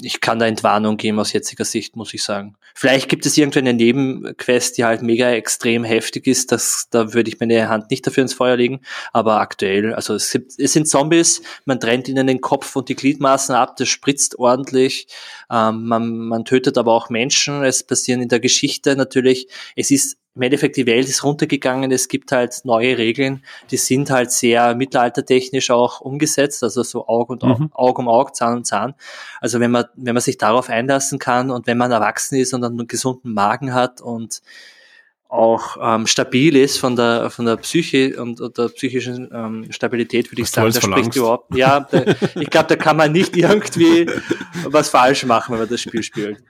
ich kann da Entwarnung geben aus jetziger Sicht, muss ich sagen. Vielleicht gibt es irgendwo eine Nebenquest, die halt mega extrem heftig ist. Das, da würde ich meine Hand nicht dafür ins Feuer legen. Aber aktuell, also es, gibt, es sind Zombies, man trennt ihnen den Kopf und die Gliedmaßen ab, das spritzt ordentlich. Ähm, man, man tötet aber auch Menschen. Es passieren in der Geschichte natürlich, es ist im Endeffekt die Welt ist runtergegangen, es gibt halt neue Regeln, die sind halt sehr mittelaltertechnisch auch umgesetzt, also so Aug und mhm. Aug um Aug, Zahn um Zahn. Also wenn man, wenn man sich darauf einlassen kann und wenn man erwachsen ist und einen gesunden Magen hat und auch ähm, stabil ist von der von der Psyche und, und der psychischen ähm, Stabilität, würde ich sagen, da spricht überhaupt. Ja, da, ich glaube, da kann man nicht irgendwie was falsch machen, wenn man das Spiel spielt.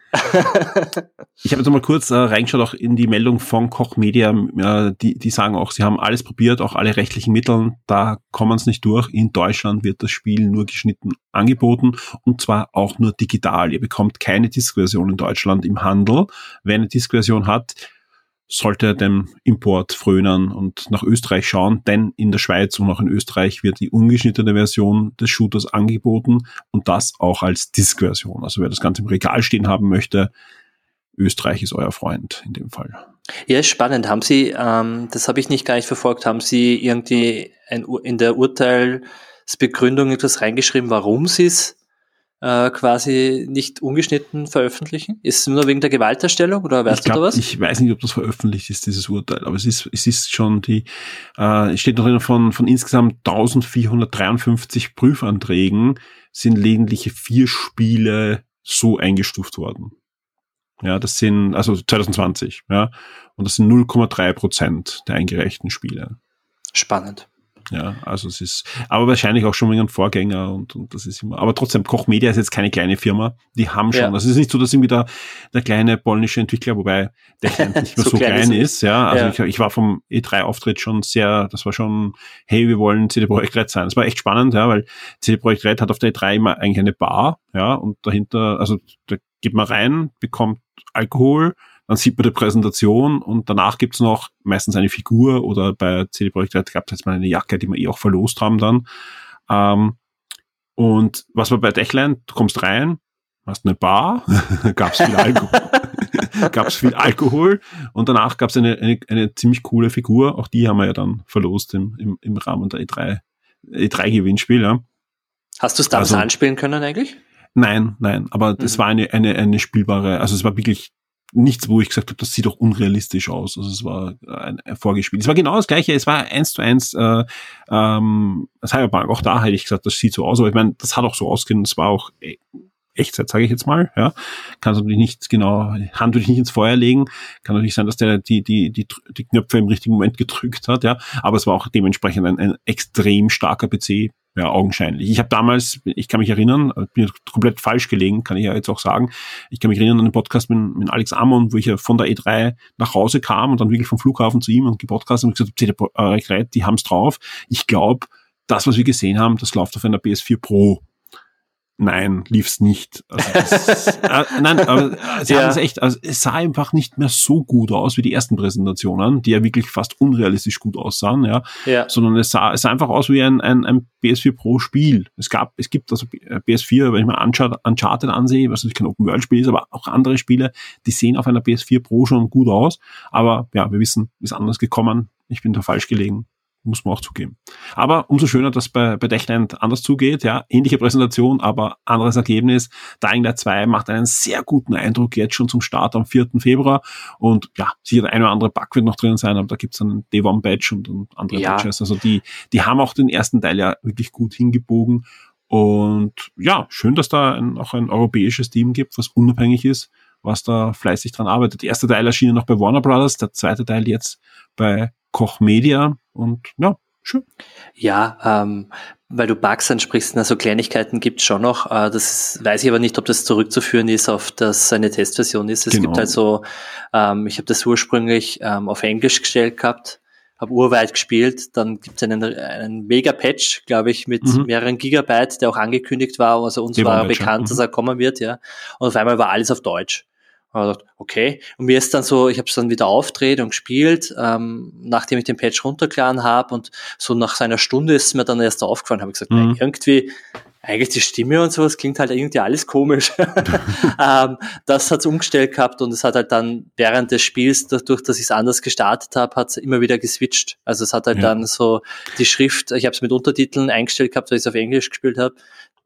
ich habe jetzt mal kurz äh, reingeschaut auch in die Meldung von Koch Media, äh, die die sagen auch, sie haben alles probiert, auch alle rechtlichen Mittel, da kommen es nicht durch. In Deutschland wird das Spiel nur geschnitten angeboten und zwar auch nur digital. Ihr bekommt keine Diskversion in Deutschland im Handel. Wer eine Diskversion hat, sollte dem Import frönen und nach Österreich schauen, denn in der Schweiz und auch in Österreich wird die ungeschnittene Version des Shooters angeboten und das auch als Disk-Version. Also wer das Ganze im Regal stehen haben möchte, Österreich ist euer Freund in dem Fall. Ja, spannend. Haben Sie, ähm, das habe ich nicht gar nicht verfolgt, haben Sie irgendwie ein, in der Urteilsbegründung etwas reingeschrieben, warum Sie es äh, quasi nicht ungeschnitten veröffentlichen? Ist es nur wegen der Gewalterstellung oder weißt glaub, du da was? Ich weiß nicht, ob das veröffentlicht ist, dieses Urteil, aber es ist, es ist schon die, äh, es steht noch drin von, von insgesamt 1453 Prüfanträgen sind lediglich vier Spiele so eingestuft worden. Ja, das sind, also 2020, ja. Und das sind 0,3 Prozent der eingereichten Spiele. Spannend. Ja, also es ist, aber wahrscheinlich auch schon wegen einem Vorgänger und, und das ist immer, aber trotzdem, Koch Media ist jetzt keine kleine Firma. Die haben schon, ja. also es ist nicht so, dass irgendwie da der kleine polnische Entwickler, wobei der nicht mehr so, so klein, klein ist, ja. Also ja. Ich, ich war vom E3-Auftritt schon sehr, das war schon, hey, wir wollen CD Projekt Red sein. Das war echt spannend, ja, weil CD Projekt Red hat auf der E3 immer eigentlich eine Bar, ja, und dahinter, also da geht man rein, bekommt Alkohol, dann sieht man die Präsentation und danach gibt's noch meistens eine Figur oder bei CD Projekt Red gab es jetzt mal eine Jacke, die wir eh auch verlost haben dann. Ähm, und was war bei Dechlein? Du kommst rein, hast eine Bar, gab's viel Alkohol, gab's viel Alkohol und danach gab's eine, eine, eine ziemlich coole Figur, auch die haben wir ja dann verlost im, im, im Rahmen der E3, E3-Gewinnspiel. Ja. Hast du es damals also, anspielen können eigentlich? Nein, nein, aber das mhm. war eine, eine, eine spielbare, also es war wirklich nichts, wo ich gesagt habe, das sieht doch unrealistisch aus. Also es war ein, ein Vorgespiel. Es war genau das gleiche, es war eins zu eins äh, ähm, Cyberpunk. Auch da hätte ich gesagt, das sieht so aus, aber ich meine, das hat auch so ausgehen, es war auch e, Echtzeit, sage ich jetzt mal. Ja, kann natürlich nicht genau Hand würde ich nicht ins Feuer legen. Kann natürlich sein, dass der die die die die Knöpfe im richtigen Moment gedrückt hat. Ja, aber es war auch dementsprechend ein, ein extrem starker PC ja, augenscheinlich. Ich habe damals, ich kann mich erinnern, bin komplett falsch gelegen, kann ich ja jetzt auch sagen. Ich kann mich erinnern an den Podcast mit, mit Alex Amon, wo ich ja von der E3 nach Hause kam und dann wirklich vom Flughafen zu ihm und gepodcast und gesagt, CD Projekt die haben's drauf. Ich glaube, das, was wir gesehen haben, das läuft auf einer PS4 Pro. Nein, lief's nicht. Also das, äh, nein, aber sie ja. haben es echt, also es sah einfach nicht mehr so gut aus wie die ersten Präsentationen, die ja wirklich fast unrealistisch gut aussahen, ja. ja. Sondern es sah, es sah einfach aus wie ein, ein, ein PS4 Pro Spiel. Es gab, es gibt also PS4, wenn ich mal Uncharted ansehe, was natürlich kein Open World Spiel ist, aber auch andere Spiele, die sehen auf einer PS4 Pro schon gut aus. Aber ja, wir wissen, ist anders gekommen. Ich bin da falsch gelegen muss man auch zugeben. Aber umso schöner, dass bei, bei Dechland anders zugeht, ja, ähnliche Präsentation, aber anderes Ergebnis. Dying Light 2 macht einen sehr guten Eindruck jetzt schon zum Start am 4. Februar und ja, sicher der eine oder andere Bug wird noch drin sein, aber da gibt's einen Day One Badge und, und andere ja. Badges. Also die, die haben auch den ersten Teil ja wirklich gut hingebogen und ja, schön, dass da ein, auch ein europäisches Team gibt, was unabhängig ist, was da fleißig dran arbeitet. Der erste Teil erschien noch bei Warner Brothers, der zweite Teil jetzt bei Koch Media und ja, schön. Ja, ähm, weil du Bugs ansprichst, also Kleinigkeiten gibt es schon noch. Äh, das weiß ich aber nicht, ob das zurückzuführen ist auf das eine Testversion ist. Es genau. gibt halt so, ähm, ich habe das ursprünglich ähm, auf Englisch gestellt gehabt, habe urweit gespielt, dann gibt es einen, einen Mega-Patch, glaube ich, mit mhm. mehreren Gigabyte, der auch angekündigt war. Also uns Die war bekannt, mhm. dass er kommen wird, ja. Und auf einmal war alles auf Deutsch. Und okay. Und mir ist dann so, ich habe es dann wieder aufgedreht und gespielt, ähm, nachdem ich den Patch runtergeladen habe und so nach seiner Stunde ist mir dann erst aufgefallen, habe ich gesagt, mhm. irgendwie, eigentlich die Stimme und sowas klingt halt irgendwie alles komisch. ähm, das hat's umgestellt gehabt und es hat halt dann während des Spiels, dadurch, dass ich es anders gestartet habe, hat's immer wieder geswitcht. Also es hat halt ja. dann so die Schrift, ich habe es mit Untertiteln eingestellt gehabt, weil ich es auf Englisch gespielt habe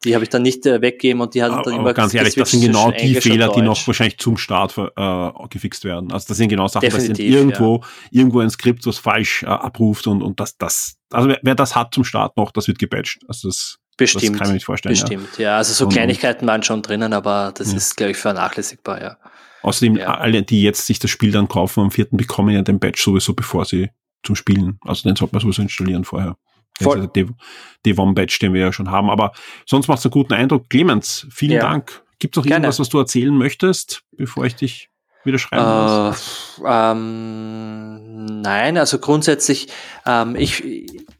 die habe ich dann nicht äh, weggegeben und die haben dann immer ganz ehrlich, das sind genau die Fehler, die noch wahrscheinlich zum Start äh, gefixt werden. Also das sind genau Sachen, das sind irgendwo ja. irgendwo ein Skript, was falsch äh, abruft und und das das also wer, wer das hat zum Start noch, das wird gepatcht. Also das Bestimmt. Das kann ich mir nicht vorstellen. Bestimmt, ja. ja also so und, Kleinigkeiten waren schon drinnen, aber das ja. ist, glaube ich, vernachlässigbar, ja. Außerdem, ja. alle, die jetzt sich das Spiel dann kaufen am vierten, bekommen ja den Badge sowieso, bevor sie zum Spielen. Also den sollte man sowieso installieren vorher. Voll. Also der Badge, den wir ja schon haben. Aber sonst macht es einen guten Eindruck. Clemens, vielen ja. Dank. Gibt es noch Gerne. irgendwas, was du erzählen möchtest, bevor ich dich wieder schreiben uh, ähm, Nein, also grundsätzlich, ähm, ich,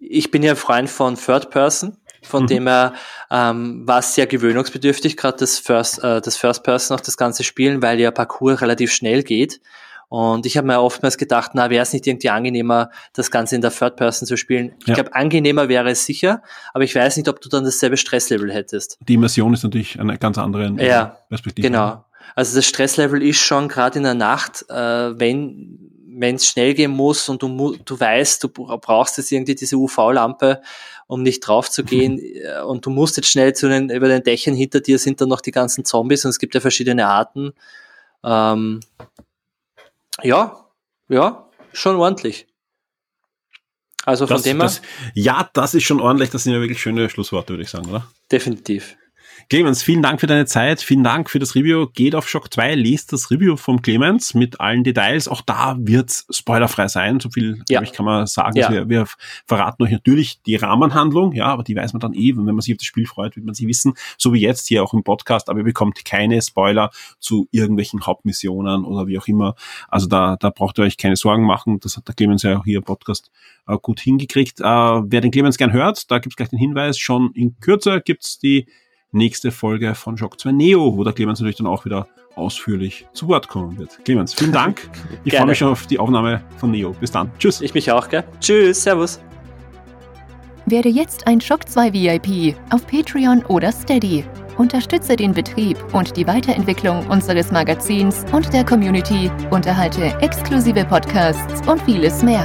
ich bin ja Freund von Third Person. Von mhm. dem her ähm, war es sehr gewöhnungsbedürftig, gerade das First, äh, das First Person auch das ganze Spielen, weil ja Parcours relativ schnell geht. Und ich habe mir oftmals gedacht, na, wäre es nicht irgendwie angenehmer, das Ganze in der Third Person zu spielen? Ich ja. glaube, angenehmer wäre es sicher, aber ich weiß nicht, ob du dann dasselbe Stresslevel hättest. Die Immersion ist natürlich eine ganz andere ja, Perspektive. Genau. Also das Stresslevel ist schon gerade in der Nacht, äh, wenn wenn es schnell gehen muss und du, du weißt, du brauchst jetzt irgendwie diese UV-Lampe, um nicht drauf zu gehen äh, und du musst jetzt schnell zu den, über den Dächern hinter dir sind dann noch die ganzen Zombies und es gibt ja verschiedene Arten. Ähm, ja, ja, schon ordentlich. Also von das, dem her. Das, ja, das ist schon ordentlich. Das sind ja wirklich schöne Schlussworte, würde ich sagen, oder? Definitiv. Clemens, vielen Dank für deine Zeit, vielen Dank für das Review. Geht auf Shock 2, liest das Review vom Clemens mit allen Details. Auch da wird's spoilerfrei sein. So viel, ja. ich, kann man sagen. Ja. Wir, wir, verraten euch natürlich die Rahmenhandlung, ja, aber die weiß man dann eh. Wenn man sich auf das Spiel freut, wird man sie wissen. So wie jetzt hier auch im Podcast, aber ihr bekommt keine Spoiler zu irgendwelchen Hauptmissionen oder wie auch immer. Also da, da braucht ihr euch keine Sorgen machen. Das hat der Clemens ja auch hier im Podcast äh, gut hingekriegt. Äh, wer den Clemens gern hört, da gibt's gleich den Hinweis, schon in Kürze gibt's die nächste Folge von Shock 2 Neo, wo der Clemens natürlich dann auch wieder ausführlich zu Wort kommen wird. Clemens, vielen Dank. Ich freue mich schon auf die Aufnahme von Neo. Bis dann. Tschüss. Ich mich auch, gell? Tschüss, Servus. Werde jetzt ein Shock 2 VIP auf Patreon oder Steady. Unterstütze den Betrieb und die Weiterentwicklung unseres Magazins und der Community, unterhalte exklusive Podcasts und vieles mehr.